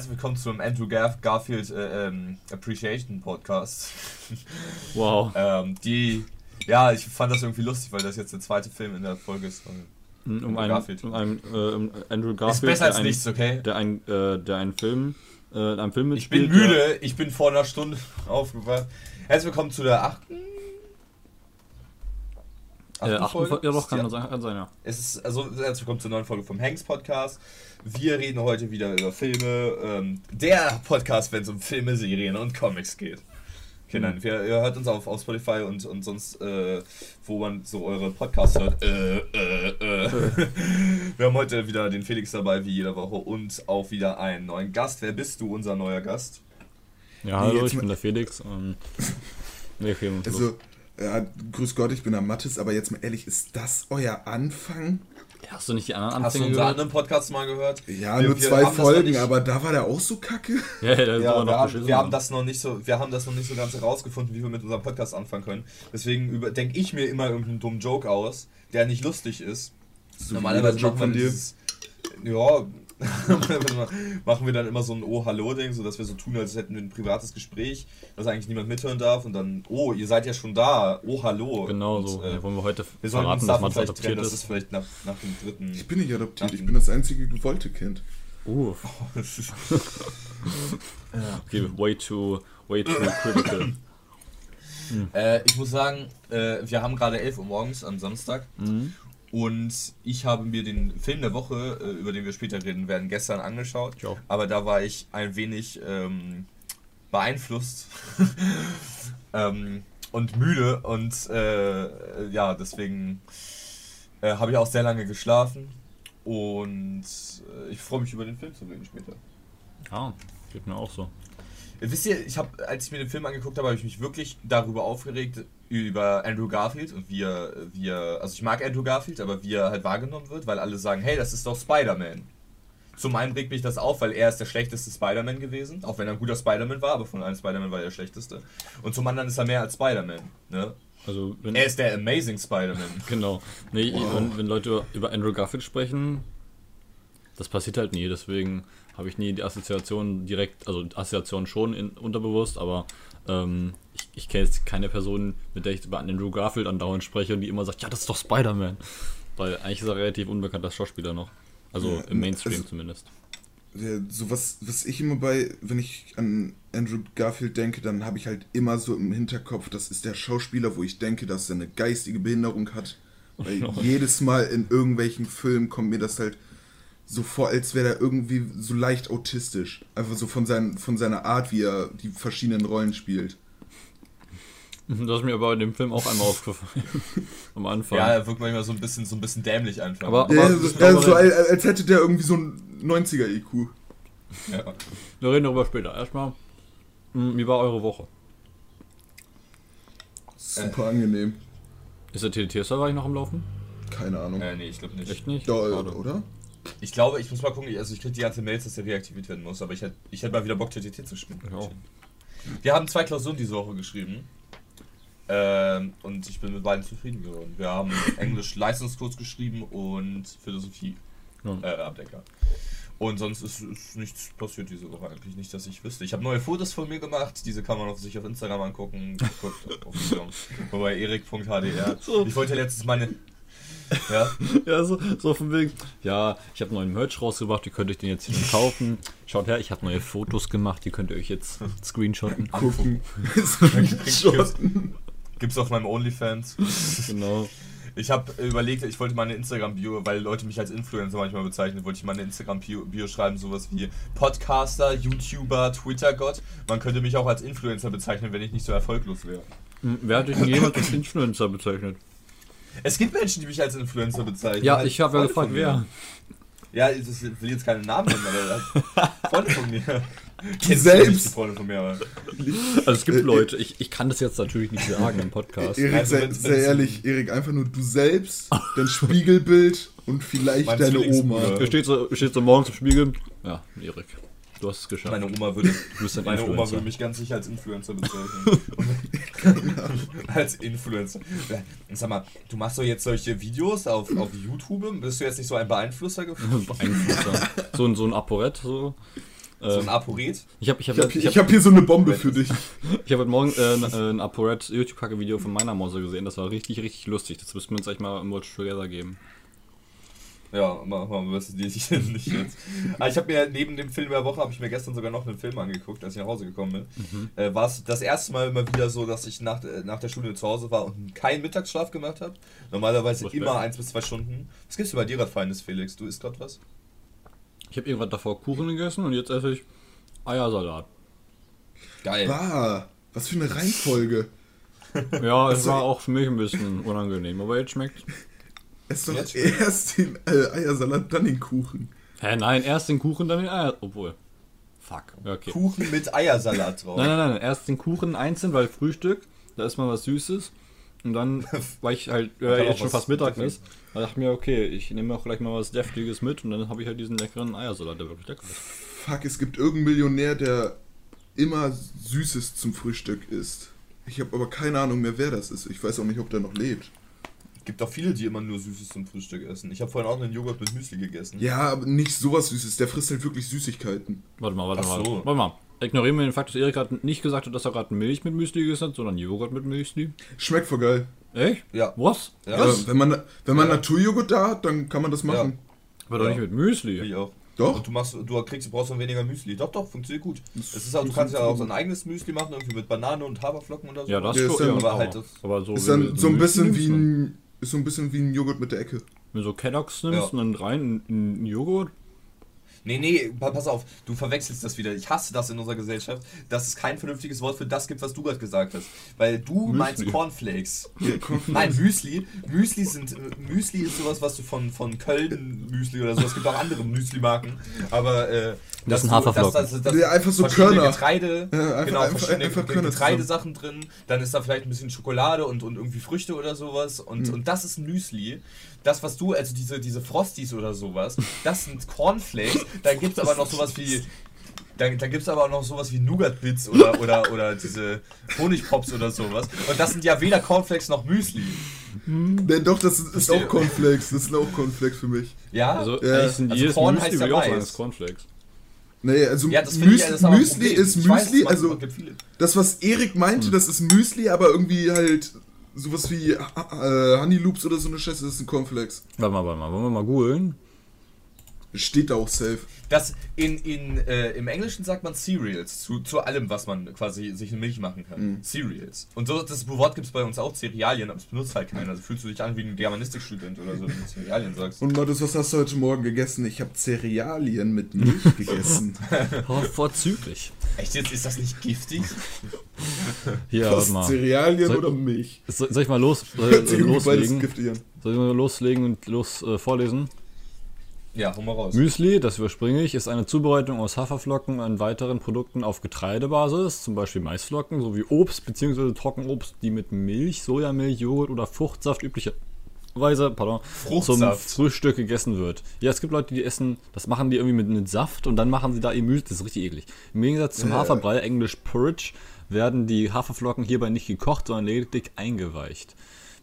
herzlich willkommen zum Andrew Gar Garfield äh, ähm, Appreciation Podcast. Wow. ähm, die, ja, ich fand das irgendwie lustig, weil das jetzt der zweite Film in der Folge ist. von Um Andrew einen, Garfield. um einen äh, um Andrew Garfield. Ist besser als ein- nichts, okay? Der, ein, äh, der einen Film, äh, in einem Film Ich bin mitspielt. müde, ich bin vor einer Stunde aufgewacht. Herzlich willkommen zu der achten. Äh, achten Folge? Folge? Ja, doch, kann, Ja. sein, kann sein, ja. Es ist, also herzlich willkommen zur neuen Folge vom Hanks Podcast. Wir reden heute wieder über Filme. Ähm, der Podcast, wenn es um Filme, Serien und Comics geht. Okay, nein, wir, ihr hört uns auf, auf Spotify und, und sonst, äh, wo man so eure Podcasts hört. Äh, äh, äh. wir haben heute wieder den Felix dabei, wie jede Woche, und auch wieder einen neuen Gast. Wer bist du, unser neuer Gast? Ja, Nee, hallo, ich bin der Felix. Ähm, wir filmen uns los. Ja, grüß Gott, ich bin der Mattes, aber jetzt mal ehrlich, ist das euer Anfang? Hast du nicht die anderen Hast du Anfänge unsere gehört? anderen Podcasts mal gehört? Ja, Wir- nur wir zwei haben das noch Folgen, nicht- aber da war der auch so kacke. Ja, ja, Ja, aber wir, noch haben, wir haben das noch nicht so, wir haben das noch nicht so ganz herausgefunden, wie wir mit unserem Podcast anfangen können. Deswegen denke ich mir immer irgendeinen dummen Joke aus, der nicht lustig ist. So Normalerweise Joke von dir. dieses, ja, machen wir dann immer so ein Oh Hallo Ding, so dass wir so tun, als hätten wir ein privates Gespräch, das eigentlich niemand mithören darf und dann Oh, ihr seid ja schon da. Oh Hallo. Genau und, so. Äh, ja, wollen wir heute wir verraten, dass man vielleicht adoptiert trennen, das ist ist? vielleicht nach, nach dem dritten. Ich bin nicht adoptiert, ich bin das einzige gewollte Kind. Uh, okay, way too, way too critical. Äh, ich muss sagen, äh, wir haben gerade 11 Uhr morgens am Samstag Mhm. Und ich habe mir den Film der Woche, äh, über den wir später reden werden, gestern angeschaut. Auch. Aber da war ich ein wenig ähm, beeinflusst ähm, und müde und äh, ja, deswegen äh, habe ich auch sehr lange geschlafen und äh, ich freue mich über den Film zu reden später. Ja, geht mir auch so. Wisst ihr, ich habe, als ich mir den Film angeguckt habe, habe ich mich wirklich darüber aufgeregt, über Andrew Garfield und wie er, wie er, also ich mag Andrew Garfield, aber wie er halt wahrgenommen wird, weil alle sagen, hey, das ist doch Spider-Man. Zum einen regt mich das auf, weil er ist der schlechteste Spider-Man gewesen, auch wenn er ein guter Spider-Man war, aber von allen Spider-Man war er der schlechteste. Und zum anderen ist er mehr als Spider-Man, ne? Also, wenn, Er ist der Amazing Spider-Man. Genau. Nee, Wow. wenn, wenn Leute über Andrew Garfield sprechen, das passiert halt nie. Deswegen habe ich nie die Assoziation direkt, also Assoziation schon in, unterbewusst, aber ähm, ich, ich kenne jetzt keine Person, mit der ich über Andrew Garfield andauernd spreche und die immer sagt, ja, das ist doch Spider-Man. Weil eigentlich ist er relativ unbekannt als Schauspieler noch. Also Ja, im Mainstream also- zumindest. Ja, so was, was ich immer bei, wenn ich an Andrew Garfield denke, dann habe ich halt immer so im Hinterkopf, das ist der Schauspieler, wo ich denke, dass er eine geistige Behinderung hat. Weil jedes Mal in irgendwelchen Filmen kommt mir das halt so vor, als wäre er irgendwie so leicht autistisch. Einfach so von, seinen, von seiner Art, wie er die verschiedenen Rollen spielt. Das ist mir aber in dem Film auch einmal aufgefallen. Am Anfang. Ja, er wirkt manchmal so ein bisschen, so ein bisschen dämlich einfach. Aber- Aber- so, ja, so als, als hätte der irgendwie so ein 90er-IQ. ja. Wir reden darüber später. Erstmal, mh, wie war eure Woche? Super angenehm. Ist der TDT-Server eigentlich noch am Laufen? Keine Ahnung. Äh, nee, ich glaube nicht. Echt nicht? Ja, oder? Ich glaube, ich muss mal gucken, also ich kriege die ganze Mails, dass der reaktiviert werden muss, aber ich hätte ich hätt mal wieder Bock, TTT zu spielen. Auch. Wir haben zwei Klausuren diese Woche geschrieben. Ähm, und ich bin mit beiden zufrieden geworden. Wir haben Englisch Leistungskurs geschrieben und Philosophie Ja. äh, Abdecker. Und sonst ist, ist nichts passiert diese Woche eigentlich nicht, dass ich wüsste. Ich habe neue Fotos von mir gemacht, diese kann man auf sich auf Instagram angucken. Guckt auf Instagram. Bei erik.hdr. So. Ich wollte letztens meine. Ja, Ja, so, so von wegen. Ja, ich habe neuen Merch rausgebracht, ihr könnt euch den jetzt hier kaufen. Schaut her, ich habe neue Fotos gemacht, die könnt ihr euch jetzt screenshotten. Gucken. Screenshotten. gibt's auf meinem OnlyFans. Genau. Ich habe überlegt, ich wollte meine Instagram-Bio, weil Leute mich als Influencer manchmal bezeichnen, wollte ich meine Instagram-Bio schreiben, sowas wie Podcaster, YouTuber, Twitter-Gott. Man könnte mich auch als Influencer bezeichnen, wenn ich nicht so erfolglos wäre. Hm, Wer hat dich denn jemand als Influencer bezeichnet? Es gibt Menschen, die mich als Influencer bezeichnen. Ja, Halt ich habe ja Freunde gefragt, wer. Ja, ich das will jetzt keinen Namen nennen, aber Freunde von mir. Kennst selbst? Die Freunde von mir, aber. Also es gibt Leute, ich, ich kann das jetzt natürlich nicht sagen im Podcast. Erik, Also sei, sei ehrlich, Erik, einfach nur du selbst, dein Spiegelbild und vielleicht deine. Oma. Steht so, steht so morgens im Spiegel. Ja, Erik, du hast es geschafft. Meine Oma würde, du bist ein meine Oma würde mich ganz sicher als Influencer bezeichnen. als Influencer. Sag mal, du machst doch jetzt solche Videos auf, auf YouTube. Bist du jetzt nicht so ein Beeinflusser geworden? Beeinflusser. so, ein- so ein Aporett, so. So ein Aporet. ich habe ich hab, Ich habe ich ich hab, hab hier so eine Bombe für dich. ich hab heute Morgen äh, ein, äh, ein ApoRed YouTube-Kacke-Video von meiner Mose gesehen. Das war richtig, richtig lustig. Das müssen wir uns echt mal im Watch Together geben. Ja, machen wir das die sich nicht jetzt. Aber ich habe mir neben dem Film der Woche, habe ich mir gestern sogar noch einen Film angeguckt, als ich nach Hause gekommen bin. Mhm. Äh, war es das erste Mal immer wieder so, dass ich nach, äh, nach der Schule zu Hause war und keinen Mittagsschlaf gemacht habe. Normalerweise Respekt. immer eins bis zwei Stunden. Was gibt's denn bei dir gerade Feines, Felix? Du isst gerade was? Ich habe irgendwann davor Kuchen gegessen und jetzt esse ich Eiersalat. Geil. Bah, was für eine Reihenfolge. Ja, es Also- war auch für mich ein bisschen unangenehm, aber jetzt schmeckt. Ess doch Jetzt- erst den äh, Eiersalat, dann den Kuchen. Hä, nein, erst den Kuchen, dann den Eier. Obwohl. Fuck. Okay. Kuchen mit Eiersalat drauf. Nein, nein, nein, erst den Kuchen einzeln, weil Frühstück, da ist mal was Süßes. Und dann, weil ich halt äh, jetzt schon was fast Mittag ist, da dachte ich mir, okay, ich nehme auch gleich mal was Deftiges mit und dann habe ich halt diesen leckeren Eiersalat, der wirklich lecker ist. Fuck, es gibt irgendeinen Millionär, der immer Süßes zum Frühstück isst. Ich habe aber keine Ahnung mehr, wer das ist. Ich weiß auch nicht, ob der noch lebt. Gibt auch viele, die immer nur Süßes zum Frühstück essen. Ich habe vorhin auch einen Joghurt mit Müsli gegessen. Ja, aber nicht sowas Süßes. Der frisst halt wirklich Süßigkeiten. Warte mal, warte Ach mal. so. Warte mal. Ignorieren wir den Fakt, dass Erik gerade nicht gesagt hat, dass er gerade Milch mit Müsli gegessen hat, sondern Joghurt mit Müsli. Schmeckt voll geil. Echt? Ja. Was? Ja, Ja, das wenn man, wenn man Ja. Naturjoghurt da hat, dann kann man das machen. Aber doch Ja. nicht mit Müsli. ich auch. Doch. Und du machst, du kriegst, du brauchst dann weniger Müsli. Doch, doch, funktioniert gut. Das Es ist auch, du kannst ja auch so ein funktionieren. eigenes Müsli machen, irgendwie mit Banane und Haferflocken oder so. Ja, das Der ist schon. ja, aber halt das- aber so Ist dann so ein Müsli bisschen wie ein, ist so ein bisschen wie ein Joghurt mit der Ecke. Wenn du so Kellogg's nimmst Ja. und dann rein in, in Joghurt. Nee, nee, pa- pass auf, du verwechselst das wieder. Ich hasse das in unserer Gesellschaft, dass es kein vernünftiges Wort für das gibt, was du gerade gesagt hast. Weil du Müsli. meinst Cornflakes. Nein, Müsli. Müsli sind Müsli ist sowas, was du von, von Köln Müsli oder so. Es gibt auch andere Müsli-Marken. Aber äh, Das sind Haferflocken. dass- dass- dass Ja, einfach so Körner. Getreide, Ja, einfach- genau, einfach- verschiedene einfach Körner Getreidesachen drin. Dann ist da vielleicht ein bisschen Schokolade und, und irgendwie Früchte oder sowas. Und, Mhm. und das ist Müsli. Das, was du, also diese, diese Frosties oder sowas, das sind Cornflakes. Da gibt es aber noch sowas wie. Da, da gibt es aber auch noch sowas wie Nougat-Bits oder, oder, oder diese Honigpops oder sowas. Und das sind ja weder Cornflakes noch Müsli. Nee, doch, das ist, ist auch Cornflakes. Das sind auch Cornflakes für mich. Ja? Also, Ja. Also jedes Corn Müsli, heißt ja ist Cornflakes. Nee, also ja, das finde ich, Müsli, das ist ein Müsli ist weiß, also das, was Erik meinte, das ist Müsli, aber irgendwie halt sowas wie äh, Honey Loops oder so eine Scheiße, das sind Cornflakes. Warte mal, warte mal, wollen wir mal googeln? Steht da auch safe. Das in, in, äh, Im Englischen sagt man Cereals zu, zu allem, was man quasi sich in Milch machen kann. Mhm. Cereals. Und so das Wort gibt es bei uns auch, Cerealien, aber es benutzt halt keiner. Also fühlst du dich an wie ein Germanistikstudent oder so, wenn du Cerealien sagst. Und Mathis, was hast du heute Morgen gegessen? Ich habe Cerealien mit Milch gegessen. Oh, vorzüglich. Echt jetzt, ist das nicht giftig? Hier, Was, mal. Cerealien Soll- oder Milch? So- Soll ich mal los, äh, loslegen? Soll ich mal loslegen und los äh, vorlesen? Ja, hol mal raus. Müsli, das überspringe ich, ist eine Zubereitung aus Haferflocken und weiteren Produkten auf Getreidebasis, zum Beispiel Maisflocken, sowie Obst bzw. Trockenobst, die mit Milch, Sojamilch, Joghurt oder Fruchtsaft üblicherweise pardon, zum. Frühstück gegessen wird. Ja, es gibt Leute, die essen, das machen die irgendwie mit, mit Saft und dann machen sie da ihr Müsli, das ist richtig eklig. Im Gegensatz zum Ja. Haferbrei, englisch Porridge, werden die Haferflocken hierbei nicht gekocht, sondern lediglich eingeweicht.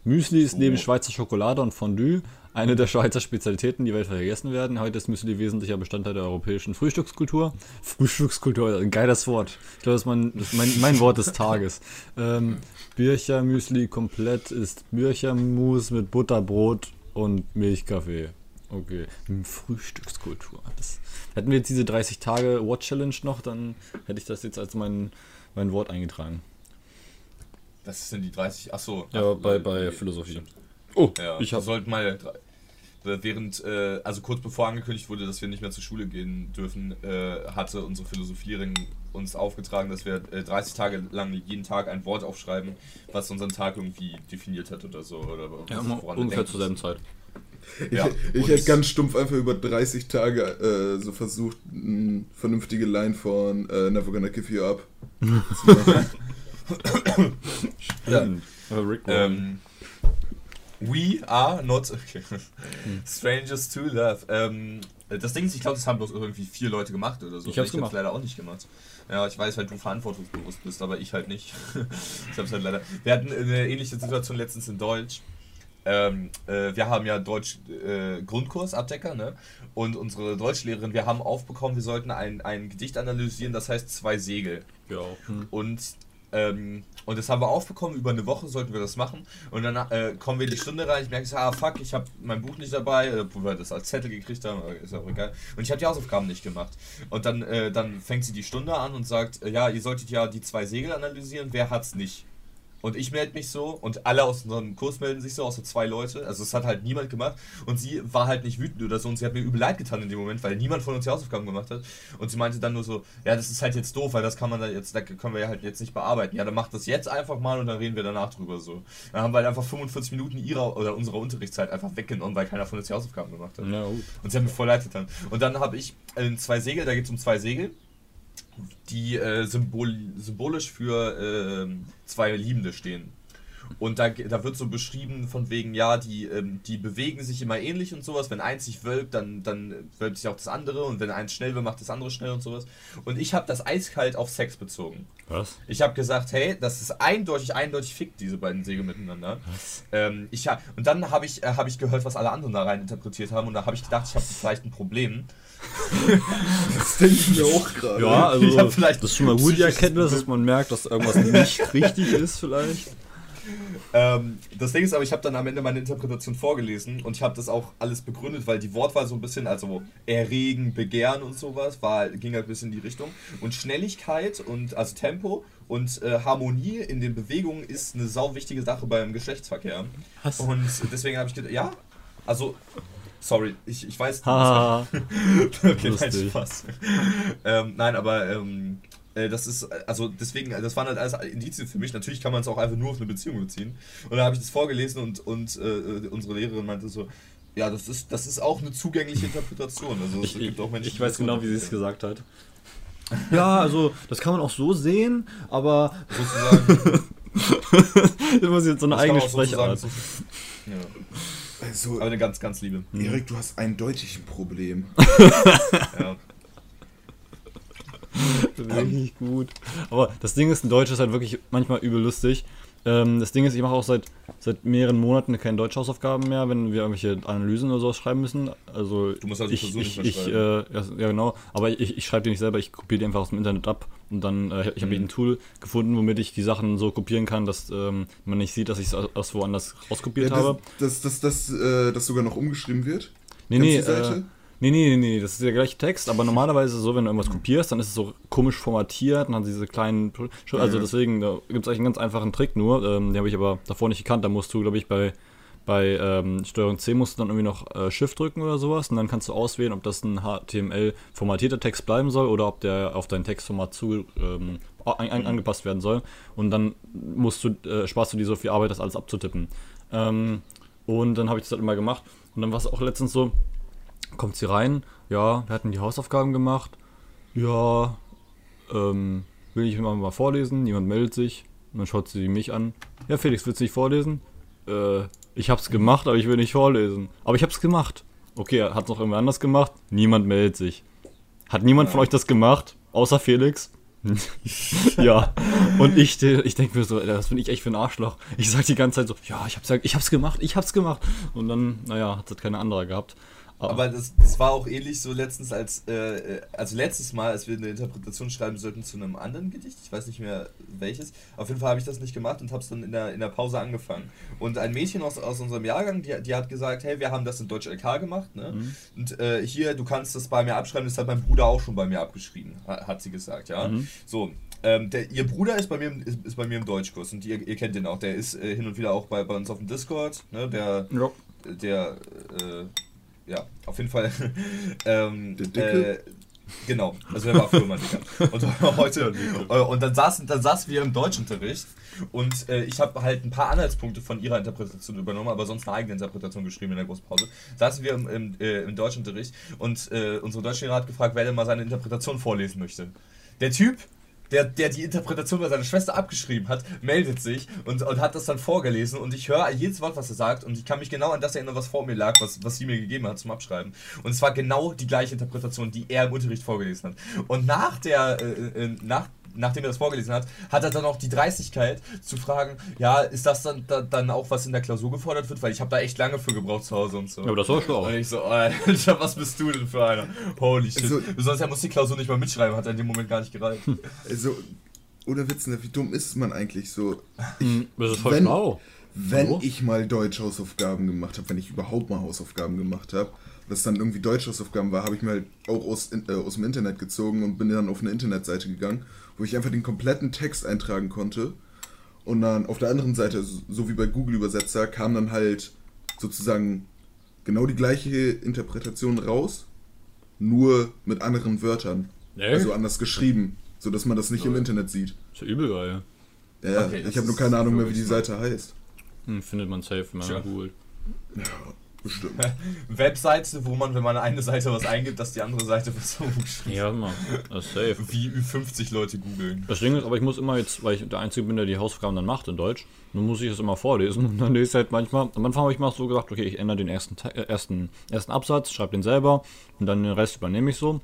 Müsli ist neben Oh. Schweizer Schokolade und Fondue eine der Schweizer Spezialitäten, die weltweit gegessen werden. Heute ist Müsli wesentlicher Bestandteil der europäischen Frühstückskultur. Frühstückskultur, ein geiles Wort. Ich glaube, das ist mein, das ist mein, mein Wort des Tages. Ähm, Bircher Müsli komplett ist Birchermus mit Butterbrot und Milchkaffee. Okay, Hm, Frühstückskultur. Das, hätten wir jetzt diese 30 Tage Watch Challenge noch, dann hätte ich das jetzt als mein, mein Wort eingetragen. Das sind die 30. Achso. Ja, bei- äh, bei nee, Philosophie. stimmt. Oh, Ja, ich habe sollten mal. Drei- Während, äh, also kurz bevor angekündigt wurde, dass wir nicht mehr zur Schule gehen dürfen, äh, hatte unsere Philosophielehrerin uns aufgetragen, dass wir äh, 30 Tage lang jeden Tag ein Wort aufschreiben, was unseren Tag irgendwie definiert hat oder so. Oder ja, ungefähr zur selben. Zeit. Ich, Ja, ich hätte ganz stumpf einfach über 30 Tage äh, so versucht, eine vernünftige Line von äh, Never Gonna Give You Up zu machen. Ja. Aber Rick Warren. Ähm, we are not okay. strangers to love. Ähm, das Ding ist, ich glaube, das haben bloß irgendwie vier Leute gemacht oder so. Ich hab's ich gemacht. leider auch nicht gemacht. Ja, ich weiß, weil du verantwortungsbewusst bist, aber ich halt nicht. ich hab's halt leider. Wir hatten eine ähnliche Situation letztens in Deutsch. ähm, äh, wir haben ja Deutsch äh, Grundkurs, Abdecker, ne? Und unsere Deutschlehrerin, wir haben aufbekommen, wir sollten ein, ein Gedicht analysieren, das heißt zwei Segel. Ja. Und, ähm, und das haben wir aufbekommen, über eine Woche sollten wir das machen. Und dann äh, kommen wir in die Stunde rein, ich merke, ah fuck, ich habe mein Buch nicht dabei, äh, wo wir das als Zettel gekriegt haben, ist auch egal. Und ich habe die Hausaufgaben nicht gemacht. Und dann, äh, dann fängt sie die Stunde an und sagt, äh, ja, ihr solltet ja die zwei Segel analysieren, wer hat's nicht? Und ich melde mich so und alle aus unserem Kurs melden sich so, außer zwei Leute. Also es hat halt niemand gemacht. Und sie war halt nicht wütend oder so und sie hat mir übel leid getan in dem Moment, weil niemand von uns die Hausaufgaben gemacht hat. Und sie meinte dann nur so, ja, das ist halt jetzt doof, weil das kann man da jetzt, da können wir ja halt jetzt nicht bearbeiten. Ja, dann macht das jetzt einfach mal und dann reden wir danach drüber so. Dann haben wir halt einfach 45 Minuten ihrer oder unserer Unterrichtszeit einfach weggenommen, weil keiner von uns die Hausaufgaben gemacht hat. Na gut. Und sie hat mir voll leid getan. Und dann habe ich äh, zwei Segel, da geht es um zwei Segel, die äh, symbol symbolisch für ähm, zwei Liebende stehen. Und da, da wird so beschrieben von wegen, ja, die, ähm, die bewegen sich immer ähnlich und sowas. Wenn eins sich wölbt, dann, dann wölbt sich auch das andere. Und wenn eins schnell wird, macht das andere schnell und sowas. Und ich habe das eiskalt auf Sex bezogen. Was? Ich habe gesagt, hey, das ist eindeutig, eindeutig fickt diese beiden Segel miteinander. Was? Ähm, ich und dann habe ich, äh, hab ich gehört, was alle anderen da rein interpretiert haben. Und da habe ich gedacht, ich habe vielleicht ein Problem. Das denke ich mir auch gerade. Ja, also Ich hab vielleicht das ist schon mal gut, die Erkenntnis, dass man merkt, dass irgendwas nicht richtig ist vielleicht. Ähm, das Ding ist aber, ich habe dann am Ende meine Interpretation vorgelesen und ich habe das auch alles begründet, weil die Wortwahl so ein bisschen, also erregen, begehren und sowas, war, ging halt ein bisschen in die Richtung. Und Schnelligkeit und also Tempo und äh, Harmonie in den Bewegungen ist eine sau wichtige Sache beim Geschlechtsverkehr. Was? Und deswegen habe ich gedacht, ja, also, sorry, ich, ich weiß. Haha. okay, nein, Lustig. Spaß. ähm, nein, aber ähm, äh, das ist, also deswegen, das waren halt alles Indizien für mich. Natürlich kann man es auch einfach nur auf eine Beziehung beziehen. Und da habe ich das vorgelesen und, und äh, unsere Lehrerin meinte so, ja, das ist, das ist auch eine zugängliche Interpretation. Also es Ich, gibt auch Menschen, ich weiß genau, wie sie es gesagt hat. Ja, also das kann man auch so sehen, aber Sozusagen. das muss jetzt so eine das eigene Sprechart. so- Ja, Also, aber eine ganz, ganz liebe. Erik, du hast eindeutig ein Problem. Ja. Richtig gut. Aber das Ding ist, ein Deutsch ist halt wirklich manchmal übel lustig. Ähm, das Ding ist, ich mache auch seit, seit mehreren Monaten keine Deutschhausaufgaben mehr, wenn wir irgendwelche Analysen oder sowas schreiben müssen. Also Du musst also ich, ich, ich äh, ja, genau, aber ich, ich schreibe die nicht selber, ich kopiere die einfach aus dem Internet ab und dann, äh, ich habe Mhm. ein Tool gefunden, womit ich die Sachen so kopieren kann, dass ähm, man nicht sieht, dass ich es aus, woanders rauskopiert Ja, habe. das, das, das, das, äh, das sogar noch umgeschrieben wird? Nee, Kennst nee, nee, nee, nee, nee, das ist der gleiche Text, aber normalerweise ist es so, wenn du irgendwas kopierst, dann ist es so komisch formatiert und hat diese kleinen. Also Ja. deswegen, da gibt es eigentlich einen ganz einfachen Trick nur, ähm, den habe ich aber davor nicht gekannt. Da musst du, glaube ich, bei, bei ähm, Steuerung C musst du dann irgendwie noch äh, Shift drücken oder sowas und dann kannst du auswählen, ob das ein HTML formatierter Text bleiben soll oder ob der auf dein Textformat zu ähm, an, an, angepasst werden soll. Und dann musst du, äh, sparst du dir so viel Arbeit, das alles abzutippen. Ähm, und dann habe ich das halt immer gemacht. Und dann war es auch letztens so, kommt sie rein, ja, wir hatten die Hausaufgaben gemacht, ja, ähm, will ich mal, mal vorlesen, niemand meldet sich, und dann schaut sie mich an, ja Felix, willst du nicht vorlesen? Äh, ich hab's gemacht, aber ich will nicht vorlesen. Aber ich hab's gemacht. Okay, hat's noch irgendwer anders gemacht? Niemand meldet sich. Hat niemand von euch das gemacht? Außer Felix? ja. Und ich, ich denke mir so, das bin ich echt für ein Arschloch. Ich sag die ganze Zeit so, ja, ich hab's, ich hab's gemacht, ich hab's gemacht. Und dann, naja, hat das keine andere gehabt. Aber das, das war auch ähnlich so letztens als, äh, äh, also letztes Mal, als wir eine Interpretation schreiben sollten zu einem anderen Gedicht, ich weiß nicht mehr welches, auf jeden Fall habe ich das nicht gemacht und habe es dann in der, in der Pause angefangen. Und ein Mädchen aus, aus unserem Jahrgang, die, die hat gesagt, hey, wir haben das in Deutsch LK gemacht, ne? Mhm. Und äh, hier, du kannst das bei mir abschreiben, das hat mein Bruder auch schon bei mir abgeschrieben, ha- hat sie gesagt, ja. Mhm. So, ähm, der, ihr Bruder ist bei mir, im- ist, ist bei mir im Deutschkurs und ihr, ihr kennt den auch, der ist äh, hin und wieder auch bei, bei uns auf dem Discord, ne? Der, Ja. der, äh, ja, auf jeden Fall. ähm, Der Dicke? Äh, genau, also er war früher mal dicker. Und heute, äh, und dann saßen, dann saßen wir im Deutschunterricht und äh, ich habe halt ein paar Anhaltspunkte von ihrer Interpretation übernommen, aber sonst eine eigene Interpretation geschrieben in der Großpause. Saßen wir im, im, äh, im Deutschunterricht und äh, unsere Deutschlehrer hat gefragt, wer denn mal seine Interpretation vorlesen möchte. Der Typ der, der die Interpretation bei seiner Schwester abgeschrieben hat, meldet sich und, und hat das dann vorgelesen und ich höre jedes Wort, was er sagt und ich kann mich genau an das erinnern, was vor mir lag, was, was sie mir gegeben hat zum Abschreiben. Und es war genau die gleiche Interpretation, die er im Unterricht vorgelesen hat. Und nach der, äh, äh, nach, nachdem er das vorgelesen hat, hat er dann auch die Dreistigkeit zu fragen, ja, ist das dann, da, dann auch, was in der Klausur gefordert wird? Weil ich habe da echt lange für gebraucht zu Hause und so. Ja, aber das war schlau. Und ich so, Alter, was bist du denn für einer? Holy shit. Also- du sollst ja muss die Klausur nicht mal mitschreiben, hat er in dem Moment gar nicht gereicht. Also, ohne Witz, ne, wie dumm ist man eigentlich so? Das ist voll Wenn- schlau. Wenn ich mal Deutsch-Hausaufgaben gemacht habe, wenn ich überhaupt mal Hausaufgaben gemacht habe, das dann irgendwie Deutsch-Hausaufgaben war, habe ich mir halt auch aus, äh, aus dem Internet gezogen und bin dann auf eine Internetseite gegangen, wo ich einfach den kompletten Text eintragen konnte. Und dann auf der anderen Seite, so- wie bei Google-Übersetzer, kam dann halt sozusagen genau die gleiche Interpretation raus, nur mit anderen Wörtern. Echt? Also anders geschrieben, sodass man das nicht im Internet sieht. Ist ja übel geil. Ja, Okay, das ich habe nur keine Ahnung mehr, wie die. Seite heißt. Hm, findet man safe, wenn man googelt. Ja, bestimmt. Webseite, wo man, wenn man eine Seite was eingibt, dass die andere Seite so geschrieben. Ja, warte mal. Das ist safe. Wie 50 Leute googeln. Das Ding ist, aber ich muss immer jetzt, weil ich der Einzige bin, der die Hausaufgaben dann macht in Deutsch, dann muss ich es immer vorlesen. Und dann lese ich halt manchmal, am Anfang habe ich mal so gedacht, okay, ich ändere den ersten, Te- äh, ersten, ersten Absatz, schreibe den selber und dann den Rest übernehme ich so.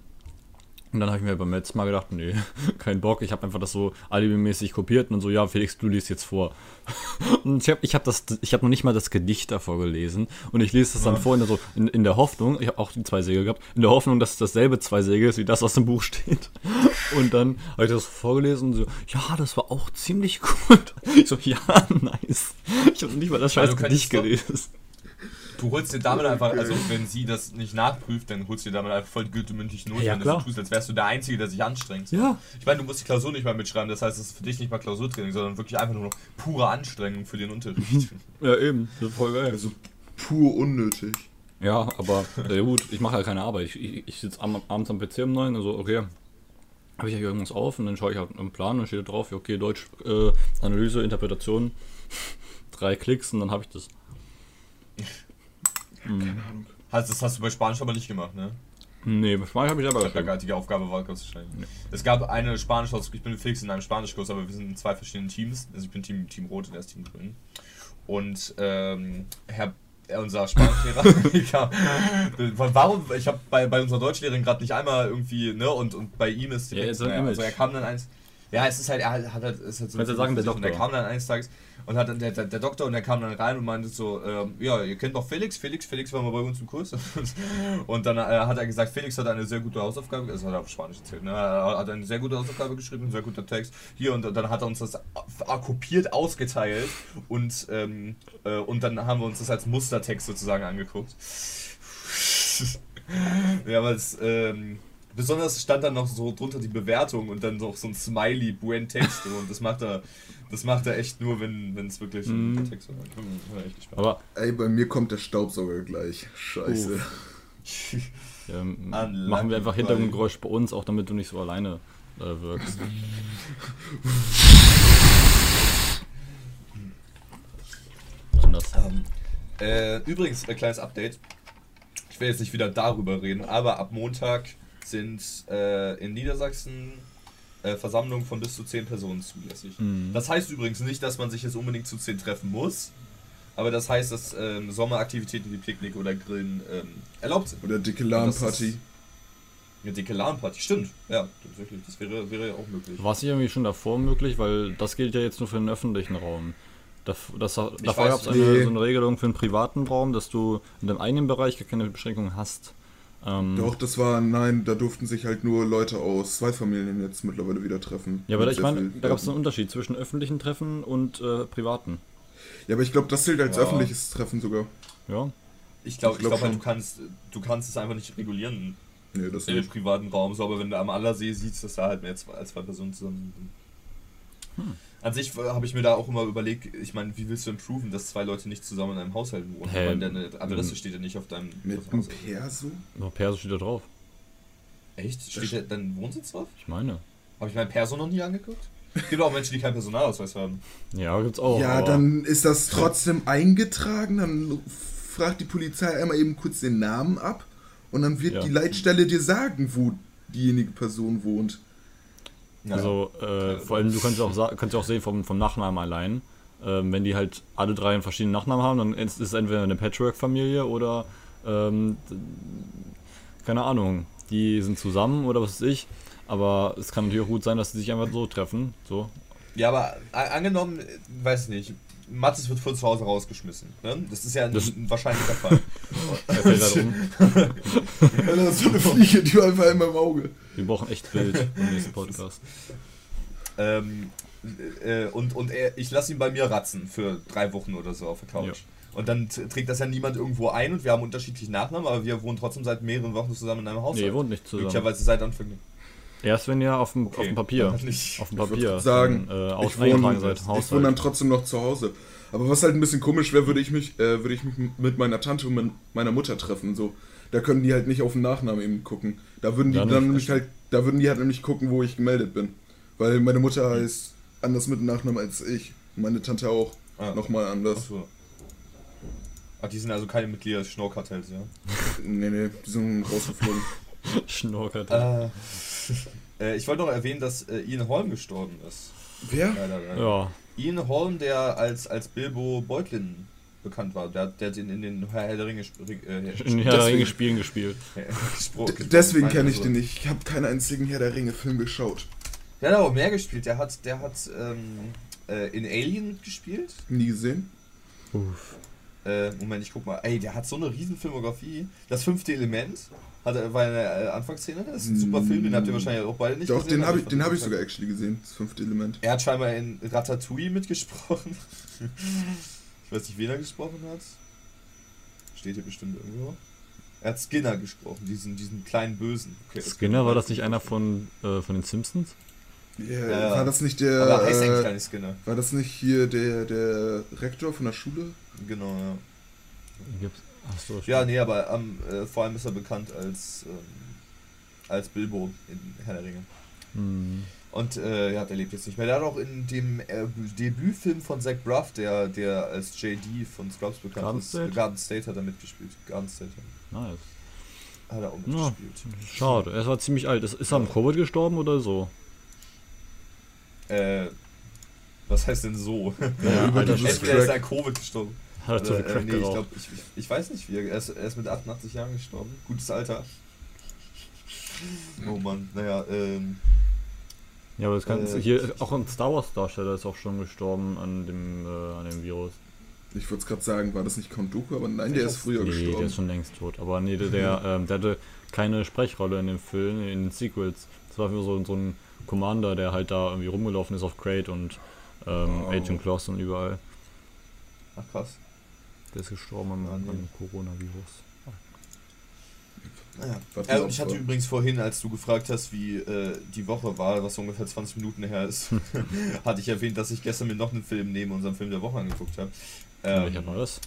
Und dann habe ich mir beim letzten Mal gedacht, nee, kein Bock. Ich habe einfach das so alibimäßig kopiert und so, ja, Felix, du liest jetzt vor. Und ich habe ich hab das, ich habe noch nicht mal das Gedicht davor gelesen. Und ich lese das dann Ja. vor in der, so, in, in der Hoffnung, ich habe auch die zwei Segel gehabt, in der Hoffnung, dass es dasselbe zwei Segel ist, wie das, was im Buch steht. Und dann habe ich das vorgelesen und so, ja, das war auch ziemlich gut. Ich so, ja, nice. Ich habe nicht mal das scheiß Gedicht gelesen. Du holst dir damit einfach, also wenn sie das nicht nachprüft, dann holst du dir damit einfach voll gültige mündliche Note, Ja, wenn du tust, als wärst du der Einzige, der sich anstrengt. Ja. Ich meine, du musst die Klausur nicht mal mitschreiben, das heißt, es ist für dich nicht mal Klausurtraining, sondern wirklich einfach nur noch pure Anstrengung für den Unterricht. Ja, eben. Das ist voll geil. Also pur unnötig. Ja, aber ja gut, ich mache ja keine Arbeit. Ich, ich, ich sitze am, abends am PC um 9, also okay, habe ich ja hier irgendwas auf und dann schaue ich halt im Plan und steht da drauf, okay, Deutsch, äh, Analyse, Interpretation, drei Klicks und dann habe ich das. Keine Ahnung. Das hast du bei Spanisch aber nicht gemacht, ne? Nee, Spanisch habe ich selber Eine geschrieben. gartige Aufgabe war ganz wahrscheinlich. Es gab eine Spanisch, ich bin Felix in einem Spanischkurs, aber wir sind in zwei verschiedenen Teams. Also ich bin Team, Team Rot und er ist Team Grün. Und ähm, Herr, äh, unser Spanischlehrer, warum, ich habe bei, bei unserer Deutschlehrerin gerade nicht einmal irgendwie, ne, und, und bei ihm ist Ja, ein naja, also er kam dann eins, ja, es ist halt, er hat hat halt, ist halt so Kannst du sagen, der und er Doktor. kam dann eines Tages und hat dann der, der, der Doktor und er kam dann rein und meinte so, ähm, ja, ihr kennt doch Felix, Felix, Felix war mal bei uns im Kurs. Und dann äh, hat er gesagt, Felix hat eine sehr gute Hausaufgabe, das hat er auf Spanisch erzählt, ne? Er hat eine sehr gute Hausaufgabe geschrieben, ein sehr guter Text. Hier und dann hat er uns das kopiert ausgeteilt und, ähm, äh, und dann haben wir uns das als Mustertext sozusagen angeguckt. ja, aber es, ähm, besonders stand dann noch so drunter die Bewertung und dann noch so ein Smiley, buen Text und das macht er, das macht er echt nur, wenn es wirklich ein Mhm. Text war. Aber Ey, bei mir kommt der Staubsauger gleich. Scheiße. ähm, machen wir einfach. Hintergrundgeräusch bei uns, auch damit du nicht so alleine äh, wirkst. Das? Ähm, äh, übrigens, ein kleines Update. Ich will jetzt nicht wieder darüber reden, aber ab Montag sind äh, in Niedersachsen äh, Versammlungen von bis zu 10 Personen zulässig. Mhm. Das heißt übrigens nicht, dass man sich jetzt unbedingt zu 10 treffen muss, aber das heißt, dass ähm, Sommeraktivitäten wie Picknick oder Grillen ähm, erlaubt sind. Oder dicke ist- Eine dicke LAN-Party, stimmt. Ja, tatsächlich. Das wäre, wäre ja auch möglich. War es nicht irgendwie schon davor möglich, weil das gilt ja jetzt nur für den öffentlichen Raum. Das, das, davor gab es eine, Nee. so eine Regelung für den privaten Raum, dass du in deinem eigenen Bereich gar keine Beschränkungen hast. Ähm, Doch, das war, nein, da durften sich halt nur Leute aus zwei Familien jetzt mittlerweile wieder treffen. Ja, aber ich meine, da gab es einen. Unterschied zwischen öffentlichen Treffen und äh, privaten. Ja, aber ich glaube, das zählt als Ja. öffentliches Treffen sogar. Ja. Ich glaube, Ich ich glaub glaub, halt, du kannst, du kannst es einfach nicht regulieren Nee, das nicht. privaten Raum, so, aber wenn du am Allersee siehst, dass da halt mehr zwei, als zwei Personen zusammen sind. Hm. An sich äh, habe ich mir da auch immer überlegt, ich meine, wie willst du improven, dass zwei Leute nicht zusammen in einem Haushalt wohnen? Hä, Weil deine Adresse ähm, steht ja nicht auf deinem Mit einem. Perso? Aber Perso steht da drauf. Echt? Steht da dein Wohnsitz drauf? Ich meine. Habe ich meinen Perso noch nie angeguckt? Es gibt auch Menschen, die keinen Personalausweis haben. Ja, gibt's auch. ja, dann ist das trotzdem eingetragen, dann fragt die Polizei einmal eben kurz den Namen ab und dann wird Ja. die Leitstelle dir sagen, wo diejenige Person wohnt. Ja. Also, äh, vor allem, du kannst auch, kannst auch sehen vom, vom Nachnamen allein. Ähm, wenn die halt alle drei einen verschiedenen Nachnamen haben, dann ist es entweder eine Patchwork-Familie oder, ähm, keine Ahnung, die sind zusammen oder was weiß ich. Aber es kann natürlich auch gut sein, dass sie sich einfach so treffen. So. Ja, aber angenommen, weiß nicht, Mathis wird von zu Hause rausgeschmissen. Ne? Das ist ja ein, Das- ein wahrscheinlicher Fall. Er fällt gerade um. Alter, so eine Fliege, die war einfach in meinem Auge. Wir brauchen echt Bild im nächsten Podcast. ähm, äh, und und er, ich lasse ihn bei mir ratzen für drei Wochen oder so auf der Couch. Ja. Und dann trägt das ja niemand irgendwo ein und wir haben unterschiedliche Nachnamen, aber wir wohnen trotzdem seit mehreren Wochen zusammen in einem Haus. Nee, ihr wohnt nicht zusammen. Möglicherweise seit Anfang. Erst wenn ihr auf dem, auf dem Papier, auf dem Papier sagen, dann, äh, Ich aus wohne, eingetragen seid, ich wohne dann trotzdem noch zu Hause. Aber was halt ein bisschen komisch wäre, würde ich mich, äh, würde ich mich mit meiner Tante und mit meiner Mutter treffen. So, da können die halt nicht auf den Nachnamen eben gucken. Da würden die Ja, dann nämlich halt, da würden die halt nämlich gucken, wo ich gemeldet bin. Weil meine Mutter heißt anders mit Nachnamen als ich. Und meine Tante auch. Ah. Nochmal anders. Achso. Ach, die sind also keine Mitglieder des Schnorrkartells, ja? Nee, nee, die sind rausgeflogen. Schnorkert. Äh, äh, ich wollte noch erwähnen, dass äh, Ian Holm gestorben ist. Wer? Leider, leider. Ja, Ian Holm, der als, als Bilbo Beutlin bekannt war, der, hat- der hat in, in den Herr der Ringe äh, in gesprochen. Herr der Ringe Spielen gespielt. Deswegen kenne ich den nicht. Ich habe keinen einzigen Herr der Ringe-Film geschaut. Der hat aber mehr gespielt. Der hat, der hat ähm, äh, in Alien gespielt. Nie gesehen. Uff. Äh, Moment, ich guck mal. Ey, der hat so eine riesen Filmografie. Das fünfte Element hat, er- war in der äh, Anfangsszene. Das ist ein super Film, den habt ihr wahrscheinlich auch beide nicht Doch, gesehen. den aber habe ich, fand den hab ich sogar actually gesehen. Das fünfte Element. Er hat scheinbar in Ratatouille mitgesprochen. ich weiß nicht, wen er gesprochen hat. Steht hier bestimmt irgendwo. Er hat Skinner gesprochen, diesen, diesen kleinen Bösen. Okay, Skinner, war das nicht einer von, äh, von den Simpsons? Ja, Ja. War das nicht Aber er heißt der. eigentlich gar Äh, nicht Skinner. war das nicht hier der, der Rektor von der Schule? Genau, ja. Gibt's? Achso, Ja, nee, aber am, äh, vor allem ist er bekannt als, ähm, als Bilbo in Herr der Ringe. Hm. Und äh, ja, der lebt jetzt nicht mehr. Der hat auch in dem äh, Debütfilm von Zach Braff, der, der als JD von Scrubs bekannt Garden ist, State? Garden State hat er mitgespielt. Garden State Nice. hat er auch Ja. mitgespielt. Schade, er war ziemlich alt. Ist, ist er am Covid gestorben oder so? Äh, was heißt denn so? Ja, Alter, dieses Entweder ist er Crack. Covid gestorben. Hat viel äh, nee, ich, glaub, ich, ich, weiß nicht, wie er, er, ist, er ist mit 88 Jahren gestorben. Gutes Alter. Oh Mann, naja, ähm, Ja, aber das Ganze, Äh, hier, auch ein Star Wars Darsteller ist auch schon gestorben an dem, äh, an dem Virus. Ich wollte es gerade sagen, war das nicht Count Dooku? Aber nein, der Ich ist hab- früher Nee, gestorben. der ist schon längst tot. Aber nee, der, der, ähm, der hatte keine Sprechrolle in dem Film, in den Sequels. Das war nur so, so ein Commander, der halt da irgendwie rumgelaufen ist auf Crate und ähm, Oh. Agent Claws und überall. ach krass. Der ist gestorben am, Ah, nee. Coronavirus. Naja. Und ich hatte übrigens vorhin, als du gefragt hast, wie äh, die Woche war, was so ungefähr 20 Minuten her ist, hatte ich erwähnt, dass ich gestern mir noch einen Film neben unserem Film der Woche angeguckt habe. Welcher war das?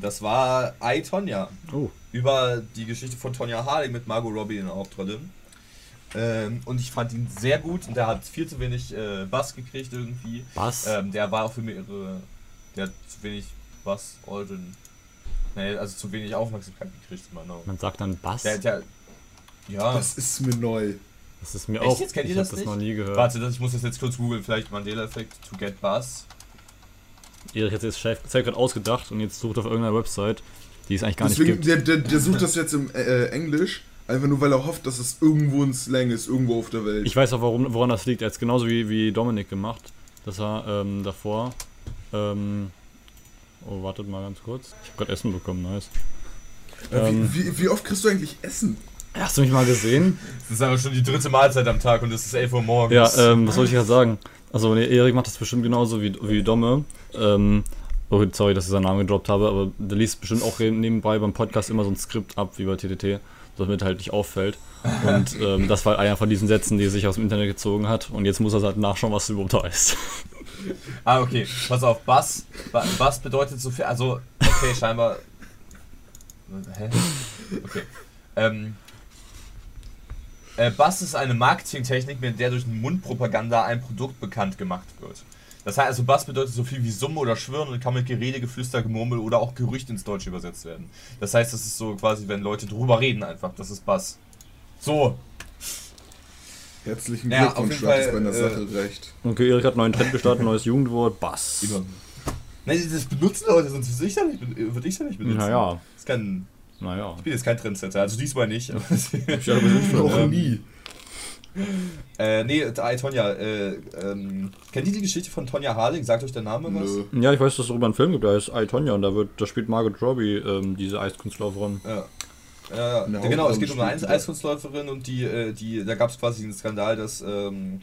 das war I, Tonya. Oh, über die Geschichte von Tonja Harding mit Margot Robbie in der Hauptrolle. Ähm, und ich fand ihn sehr gut und der hat viel zu wenig äh, Bass gekriegt irgendwie. was? Ähm, der war auch für mehrere. Der hat zu wenig Bass, Aldrin. Nee, also zu wenig Aufmerksamkeit gekriegt, meiner Meinung. Man sagt dann Bass. Der, der, ja. Das ist mir neu. das ist mir Echt auch. jetzt? Kennt ihr ich das hab das nicht? noch nie gehört. Warte, das, ich muss das jetzt kurz googeln, vielleicht Mandela-Effekt, to get Bass. Erich hat sich das Zeit gerade ausgedacht und jetzt sucht auf irgendeiner Website, die es eigentlich gar Deswegen, nicht gibt. der, der, der sucht das jetzt im äh, Englisch, einfach nur weil er hofft, dass es irgendwo ein Slang ist, irgendwo auf der Welt. Ich weiß auch, warum, woran das liegt. Er hat es genauso wie, wie Dominik gemacht. Das war ähm, davor. Ähm, oh, wartet mal ganz kurz. Ich habe gerade Essen bekommen, nice. Äh, ähm, wie, wie, wie oft kriegst du eigentlich Essen? Hast du mich mal gesehen? Das ist aber schon die dritte Mahlzeit am Tag und es ist 11 Uhr morgens. Ja, ähm, was soll ich gerade sagen? Also, nee, Erik macht das bestimmt genauso wie, wie Domme. Ähm, oh, sorry, dass ich seinen Namen gedroppt habe, aber der liest bestimmt auch nebenbei beim Podcast immer so ein Skript ab, wie bei TTT, damit halt nicht auffällt. Und ähm, das war einer von diesen Sätzen, die er sich aus dem Internet gezogen hat. Und jetzt muss er halt nachschauen, was überhaupt heißt. Ah, okay. Pass auf, Bass. Ba- Bass bedeutet so viel. Also, okay, scheinbar. Hä? Okay. Ähm. Äh, Bass ist eine Marketingtechnik, mit der durch Mundpropaganda ein Produkt bekannt gemacht wird. Das heißt also, Bass bedeutet so viel wie Summe oder Schwirren und kann mit Gerede, Geflüster, Gemurmel oder auch Gerücht ins Deutsche übersetzt werden. Das heißt, das ist so quasi, wenn Leute drüber reden einfach. Das ist Bass. So. Herzlichen Ja, auf Glückwunsch, jeden du hattest Fall, bei der äh, Sache recht. Okay, Erik hat einen neuen Trend gestartet, neues Jugendwort, Bass. Nein, das benutzen Leute, sonst würde ich ja nicht, würde ich ja nicht benutzen. Naja, Das ist kein, naja. ich bin jetzt kein Trendsetter, also diesmal nicht. Ich Noch ähm, nie. Äh, nee, I, Tonja, äh, ähm, kennt ihr die Geschichte von Tonja Harding? Sagt euch der Name was? Nö. Ja, ich weiß, dass es darüber einen Film gibt, der heißt I, Tonya und da, wird, da spielt Margot Robbie ähm, diese Eiskunstläuferin. Ja. Ja, Eine genau, es geht um eine Eiskunstläuferin und die, äh, die, da gab es quasi einen Skandal, dass, ähm,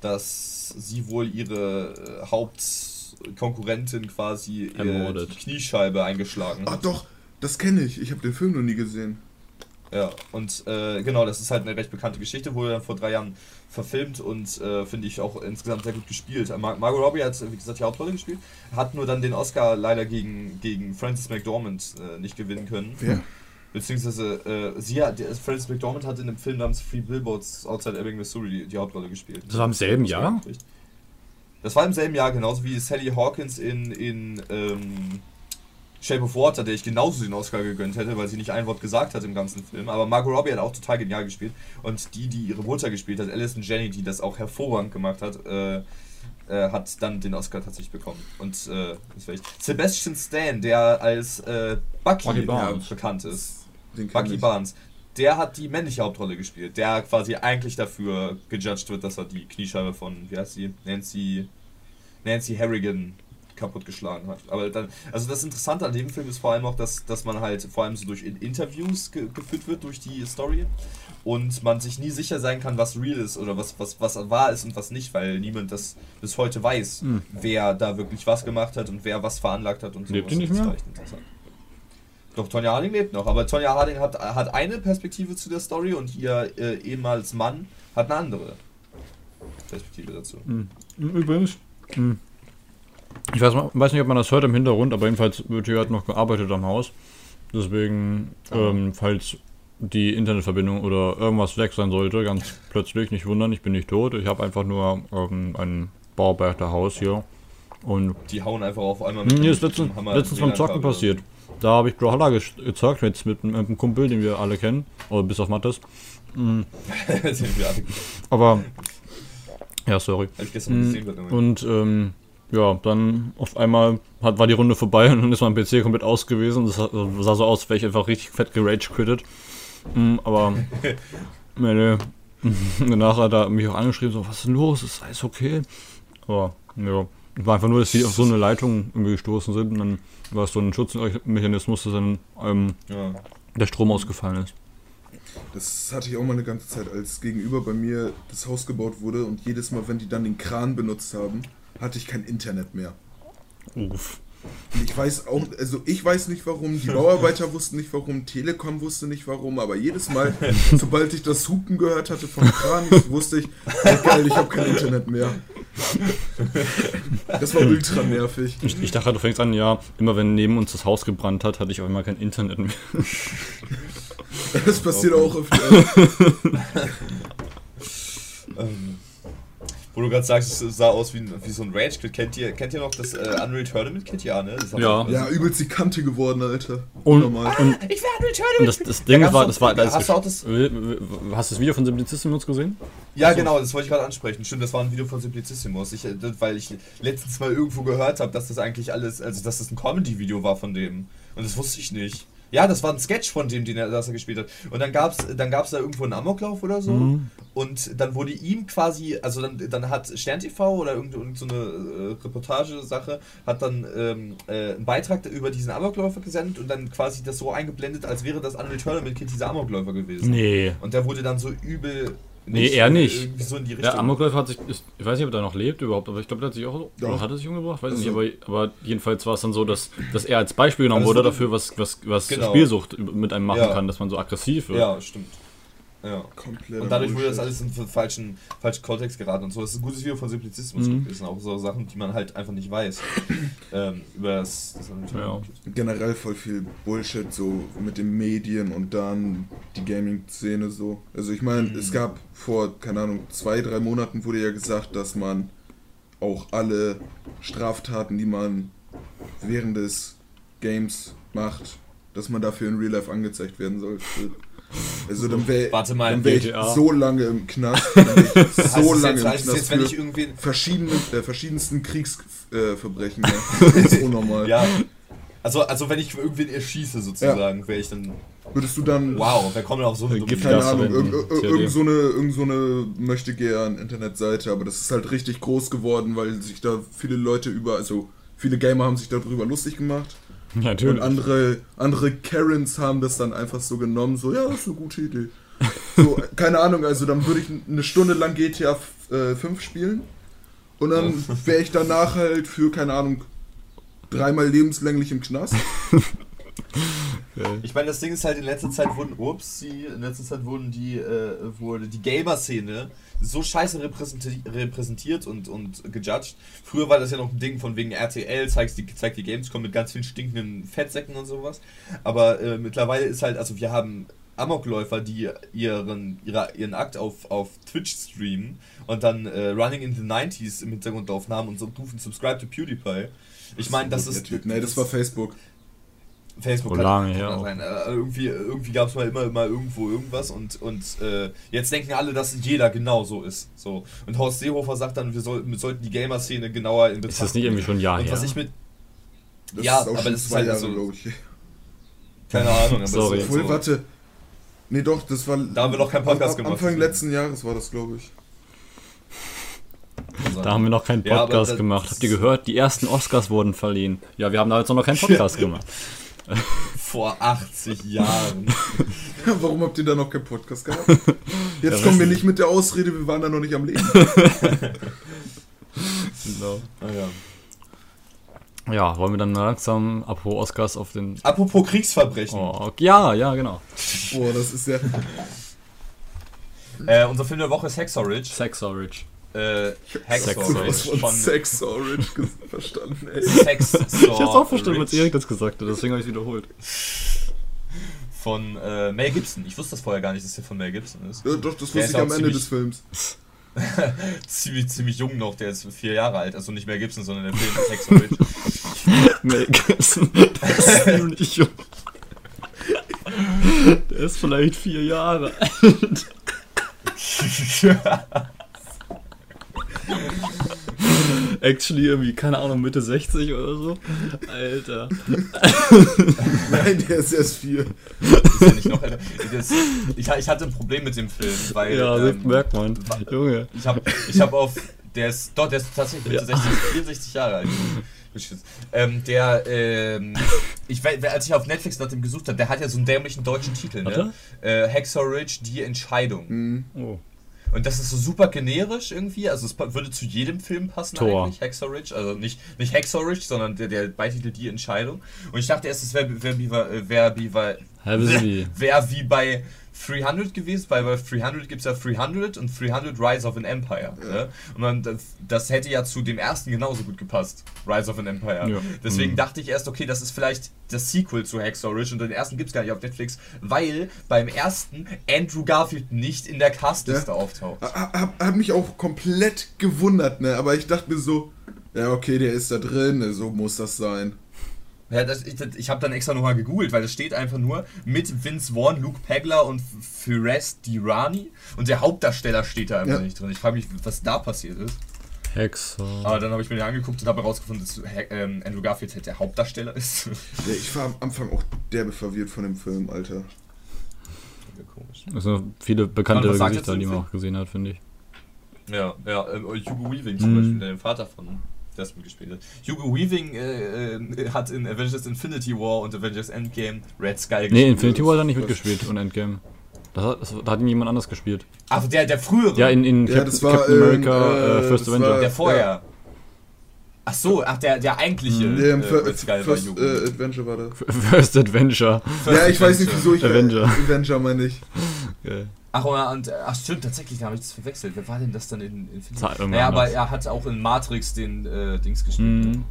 dass sie wohl ihre äh, Hauptkonkurrentin quasi äh, Ermordet. die Kniescheibe eingeschlagen Ah hat. doch, das kenne ich. Ich habe den Film noch nie gesehen. Ja, und äh, genau, das ist halt eine recht bekannte Geschichte, wurde dann vor drei Jahren verfilmt und äh, finde ich auch insgesamt sehr gut gespielt. Mar Margot Robbie hat, wie gesagt, die Hauptrolle gespielt, hat nur dann den Oscar leider gegen, gegen Frances McDormand äh, nicht gewinnen können. Wer? Beziehungsweise äh, sie hat, der- Frances McDormand hat in einem Film namens Free Billboards Outside Ebbing, Missouri die, die Hauptrolle gespielt. Das war im selben Jahr? Das war im selben Jahr, genauso wie Sally Hawkins in, in ähm, Shape of Water, der ich genauso den Oscar gegönnt hätte, weil sie nicht ein Wort gesagt hat im ganzen Film. Aber Margot Robbie hat auch total genial gespielt. Und die, die ihre Mutter gespielt hat, Alison Jenny, die das auch hervorragend gemacht hat, äh, äh, hat dann den Oscar tatsächlich bekommen. Und äh. Sebastian Stan, der als äh, Bucky, äh, bekannt ist. Bucky ich. Barnes. Der hat die männliche Hauptrolle gespielt, der quasi eigentlich dafür gejudged wird, dass er die Kniescheibe von, wie heißt sie, Nancy, Nancy Harrigan kaputtgeschlagen hat. Aber dann, also das Interessante an dem Film ist vor allem auch, dass, dass man halt vor allem so durch In- Interviews ge geführt wird durch die Story und man sich nie sicher sein kann, was real ist oder was, was, was wahr ist und was nicht, weil niemand das bis heute weiß, Hm. wer da wirklich was gemacht hat und wer was veranlagt hat und so. Lebt die nicht Das ist mehr? Doch, Tonja Harding lebt noch, aber Tonja Harding hat, hat eine Perspektive zu der Story und ihr äh, ehemals Mann hat eine andere Perspektive dazu. Hm. Übrigens, hm. ich weiß, weiß nicht, ob man das hört im Hintergrund, aber jedenfalls wird hier halt noch gearbeitet am Haus. Deswegen, ähm, falls die Internetverbindung oder irgendwas weg sein sollte, ganz plötzlich, nicht wundern, ich bin nicht tot. Ich habe einfach nur ähm, ein Bauarbeiterhaus hier. Und Die hauen einfach auf einmal hm, hier dem- ist letztens, letztens beim Zocken passiert. Da habe ich Brawlhalla ge- gezockt mit, mit, mit einem Kumpel, den wir alle kennen, oder bis auf Mattes. Alle- aber, ja, sorry. Hab ich gestern Mm, gesehen. Und ähm, ja, dann auf einmal hat, war die Runde vorbei und dann ist mein PC komplett aus gewesen. Das sah, sah so aus, als wäre ich einfach richtig fett gerage quittet. Mm, aber meine, danach hat er mich auch angeschrieben, so, was ist denn los? Ist alles okay? Aber ja, war einfach nur, dass sie auf so eine Leitung irgendwie gestoßen sind und dann war es so ein Schutzmechanismus, dass dann ähm, ja. der Strom ausgefallen ist. Das hatte ich auch mal eine ganze Zeit, als gegenüber bei mir das Haus gebaut wurde und jedes Mal, wenn die dann den Kran benutzt haben, hatte ich kein Internet mehr. Uff. Und ich weiß auch, also ich weiß nicht warum, die Bauarbeiter wussten nicht warum, Telekom wusste nicht warum, aber jedes Mal, sobald ich das Hupen gehört hatte vom Kran, wusste ich, oh geil, ich habe kein Internet mehr. Das war ultra nervig. Ich, ich dachte, du fängst an, ja, immer wenn neben uns das Haus gebrannt hat, hatte ich auf einmal kein Internet mehr. Das passiert auch öfter. Ähm, wo du gerade sagst, es sah aus wie, wie so ein Rage Kit. Kennt ihr, kennt ihr noch das äh, Unreal Tournament Kit? Ja, ne? Ja. also- Ja, übelst die Kante geworden, Alter. Und- und- Ich will Unreal Tournament Und das, das Ding gab's war, das war, das hast du auch das- Hast du das Video von Simplicissimus gesehen? Ja, genau, das wollte ich gerade ansprechen. Stimmt, das war ein Video von Simplicissimus. Ich, äh, weil ich letztens mal irgendwo gehört habe, dass das eigentlich alles, also dass das ein Comedy-Video war von dem. Und das wusste ich nicht. Ja, das war ein Sketch von dem, den er, das er gespielt hat. Und dann gab's, dann gab's da irgendwo einen Amoklauf oder so. Mhm. Und dann wurde ihm quasi, also dann, dann hat Stern TV oder irgend, irgend so eine äh, Reportagesache, hat dann ähm, äh, einen Beitrag über diesen Amokläufer gesendet und dann quasi das so eingeblendet, als wäre das Unreal Tournament Kid dieser Amokläufer gewesen. Nee. Und der wurde dann so übel. Nee, er nicht. Irgendwie so in die Richtung. Der Amokläufer hat sich, ist, ich weiß nicht, ob er noch lebt überhaupt, aber ich glaube, der hat sich auch, Ja. oder hat er sich umgebracht? Weiß ich Also- nicht, aber, aber jedenfalls war es dann so, dass, dass er als Beispiel genommen Also wurde wurde- dafür, was, was, was Genau. Spielsucht mit einem machen Ja. kann, dass man so aggressiv wird. Ja, stimmt. Ja. Komplett. Und dadurch wurde das alles in den falschen, falschen Kontext geraten und so. Das ist ein gutes Video von Simplizismus Mhm. gewesen. Auch so Sachen, die man halt einfach nicht weiß. ähm, über das. das Ja. generell voll viel Bullshit so mit den Medien und dann die Gaming-Szene so. Also ich meine, Mhm. es gab vor, keine Ahnung, zwei, drei Monaten wurde ja gesagt, dass man auch alle Straftaten, die man während des Games macht, dass man dafür in Real Life angezeigt werden sollte. Also dann wäre dann wär ich GTA. so lange im Knast, wär so lange jetzt, im Knast jetzt, wenn ich für irgendwie. verschiedene, äh, verschiedensten Kriegsverbrechen. Äh, ja. Das ist unnormal. Ja. Also, also wenn ich irgendwen erschieße sozusagen, wäre ich dann. Würdest du dann, Wow, wer kommt denn auf so eine dumme Gift- Idee? keine Ahnung, irgend, irgend so eine, irgend so eine möchte gern Internetseite, aber das ist halt richtig groß geworden, weil sich da viele Leute über, also viele Gamer haben sich darüber lustig gemacht. Ja, Und natürlich. andere, andere Karens haben das dann einfach so genommen, so, ja, das ist eine gute Idee. So, keine Ahnung, also dann würde ich eine Stunde lang GTA äh, 5 spielen und dann wäre ich danach halt für, keine Ahnung, dreimal lebenslänglich im Knast. Ich meine, das Ding ist halt, in letzter Zeit wurden, ups, die, in letzter Zeit wurden die, äh, wurde die Gamer-Szene so scheiße repräsenti repräsentiert und, und gejudged. Früher war das ja noch ein Ding von wegen RTL, zeigt die, zeigt die Gamescom mit ganz vielen stinkenden Fettsäcken und sowas. Aber äh, mittlerweile ist halt, also wir haben Amokläufer, die ihren, ihre, ihren Akt auf, auf Twitch streamen und dann äh, Running in the 90s im Hintergrund aufnahmen und so rufen Subscribe to PewDiePie. Ich meine, das ist. Typ. Nee, das war Facebook. Facebook Oh, kann- lange kann her sein. Äh, irgendwie irgendwie gab es mal immer mal irgendwo irgendwas und und äh, jetzt denken alle, dass jeder genau so ist. So und Horst Seehofer sagt dann, wir, soll, wir sollten die Gamer-Szene genauer in Betracht Ist das nicht irgendwie schon ein Jahr und her? was ich mit Das Ja, ist auch aber schon das ist zwei halt Jahre, so- glaube ich. keine Ahnung, aber Sorry. es ist Obwohl, so, warte. Nee, doch, das war. Da haben wir noch keinen Podcast gemacht. Anfang letzten Jahres war das, glaube ich. Da haben wir noch keinen Ja, Podcast das- gemacht. Habt ihr gehört? Die ersten Oscars wurden verliehen. Ja, wir haben da jetzt noch keinen Podcast gemacht. vor 80 Jahren. Warum habt ihr da noch keinen Podcast gehabt? Ja, Jetzt kommen wir nicht mit der Ausrede, wir waren da noch nicht am Leben. Genau. Ah, ja. Ja, wollen wir dann langsam, apropos Oscars, auf den... Apropos Kriegsverbrechen. Oh, ja, ja, genau. Boah, das ist ja. Äh, unser Film der Woche ist Hacksaw Ridge. Sex. Äh, Hacksaw Sex Ridge Was von Sex Orange verstanden, ey. Sex Ich hab's auch verstanden, als Erik das gesagt hat, deswegen habe ich wiederholt. von äh, Mel Gibson. Ich wusste das vorher gar nicht, dass der von Mel Gibson ist. Ja, doch, das wusste ich am Ende des Films. ziemlich, ziemlich jung noch, der ist vier Jahre alt. Also nicht Mel Gibson, sondern der Film Hacksaw Ridge. Mel Gibson, der ist ziemlich jung. Der ist vielleicht vier Jahre alt. Actually irgendwie, keine Ahnung, Mitte 60 oder so. Alter. Nein, der ist erst vier. ist ja nicht noch älter. Das, ich, ich hatte ein Problem mit dem Film, weil Ja, das ähm, merkt man. Junge. ich habe ich hab auf. Der ist, doch, der ist tatsächlich Mitte Ja. 60, 64 Jahre alt. Ähm, der, ähm, ich, als ich auf Netflix nach dem gesucht habe, der hat ja so einen dämlichen deutschen Titel, ne? Äh, Ridge, die Entscheidung. Mhm. Oh. Und das ist so super generisch irgendwie, also es würde zu jedem Film passen Tor. eigentlich, Ridge, also nicht, nicht Ridge, sondern der, der Beititel Die Entscheidung. Und ich dachte erst, es wäre wär, wie bei- wär, bei- Hä, wissen wie? wär wie bei 300 gewesen, weil bei 300 gibt es ja 300 und 300 Rise of an Empire. Ne? Und dann, das, das hätte ja zu dem ersten genauso gut gepasst, Rise of an Empire. Ja. Deswegen Mhm. dachte ich erst, okay, das ist vielleicht das Sequel zu Hacksaw Ridge und den ersten gibt es gar nicht auf Netflix, weil beim ersten Andrew Garfield nicht in der Castliste Ja. auftaucht. Hab, hab, hab mich auch komplett gewundert, ne? Aber ich dachte mir so, ja, okay, der ist da drin, ne, so muss das sein. Ja, das, ich das, ich habe dann extra nochmal gegoogelt, weil es steht einfach nur mit Vince Vaughn, Luke Pegler und Firas Dirani und der Hauptdarsteller steht da einfach Ja. nicht drin. Ich frage mich, was da passiert ist. Hexer. Aber dann habe ich mir den angeguckt und habe herausgefunden, dass Ha- ähm, Andrew Garfield halt der Hauptdarsteller ist. Ja, ich war am Anfang auch derbe verwirrt von dem Film, Alter. Komisch. Das sind viele bekannte Gesichter, die man Film? auch gesehen hat, finde ich. Ja, ja, ähm, Hugo Weaving zum Mhm. Beispiel, der den Vater von das mitgespielt hat. Hugo Weaving äh, äh, hat in Avengers Infinity War und Avengers Endgame Red Skull gespielt. Nee, Infinity War hat er nicht mitgespielt und Endgame. Das hat, das, da hat ihn jemand anders gespielt. Ach, der, der frühere. Ja, in, in Ja, Cap das war, Captain America ähm, äh, äh, First Avenger. war- der vorher. Ja. Ach so, ach, der, der eigentliche im äh, war First Hugo. äh, Adventure war der. First Adventure. First Ja, ich weiß nicht, Adventure. wieso ich. Avenger. Äh, Avenger meine ich. Geil. Ach, und, und, ach stimmt, tatsächlich, da habe ich das verwechselt. Wer war denn das dann in Infinity War Naja, aber er hat auch in Matrix den äh, Dings gespielt. Ne?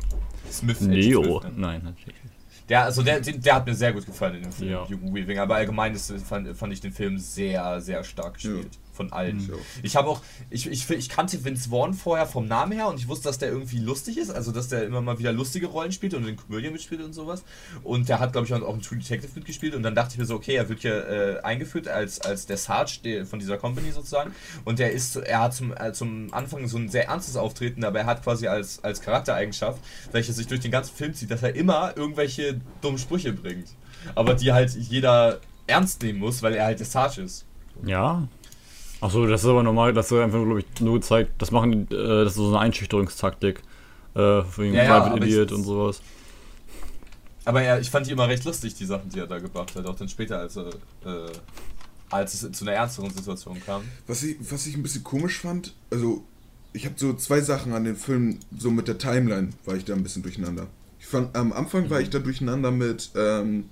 Smith. Neo. Smith, ne? Nein, natürlich nicht. Der, also der, der hat mir sehr gut gefallen in dem Film, Ja. Weaving. Aber allgemein ist, fand, fand ich den Film sehr, sehr stark gespielt. Von allen. Mhm. Ich habe auch, ich, ich, ich kannte Vince Vaughn vorher vom Namen her und ich wusste, dass der irgendwie lustig ist, also dass der immer mal wieder lustige Rollen spielt und in Komödien mitspielt und sowas. Und der hat, glaube ich, auch in True Detective mitgespielt und dann dachte ich mir so, okay, er wird hier äh, eingeführt als, als der Sarge der, von dieser Company sozusagen. Und der ist, er hat zum, äh, zum Anfang so ein sehr ernstes Auftreten, aber er hat quasi als, als Charaktereigenschaft, welche sich durch den ganzen Film zieht, dass er immer irgendwelche dummen Sprüche bringt. Aber die halt jeder ernst nehmen muss, weil er halt der Sarge ist. Ja. Achso, das ist aber normal, das ist einfach, glaube ich, nur gezeigt, das machen, die, äh, das ist so eine Einschüchterungstaktik. Äh, wegen Ja, ja, Private Idiot ich- und sowas. Aber er, ich fand die immer recht lustig, die Sachen, die er da gebracht hat, auch dann später, als er, äh, als es zu einer ernsteren Situation kam. Was ich, was ich ein bisschen komisch fand, also ich habe so zwei Sachen an den Film, so mit der Timeline war ich da ein bisschen durcheinander. Ich fand, am Anfang war ich da durcheinander mit, ähm,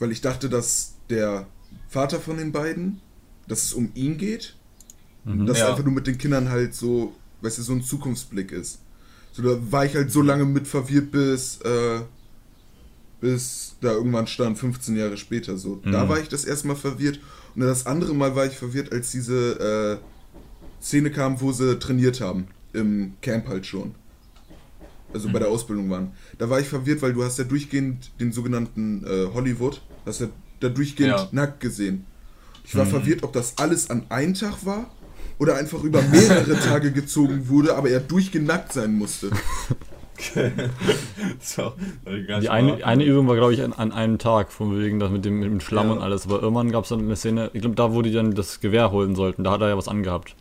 weil ich dachte, dass der Vater von den beiden, dass es um ihn geht, Mhm. dass Ja. einfach nur mit den Kindern halt so, weißt du, so ein Zukunftsblick ist. So, da war ich halt so lange mit verwirrt, bis, äh, bis da irgendwann stand, 15 Jahre später. So, da Mhm. war ich das erste Mal verwirrt. Und das andere Mal war ich verwirrt, als diese äh, Szene kam, wo sie trainiert haben. Im Camp halt schon. Also bei der Ausbildung waren. Da war ich verwirrt, weil du hast ja durchgehend den sogenannten äh, Hollywood, hast ja da durchgehend Ja. nackt gesehen. Ich war Mhm. verwirrt, ob das alles an einem Tag war oder einfach über mehrere Tage gezogen wurde, aber er durchgehend nackt sein musste. so, gar nicht Die eine, eine Übung war, glaube ich, an, an einem Tag, von wegen das mit dem, mit dem Schlamm Ja. und alles. Aber irgendwann gab es dann eine Szene, ich glaube, da, wo die dann das Gewehr holen sollten, da hat er ja was angehabt.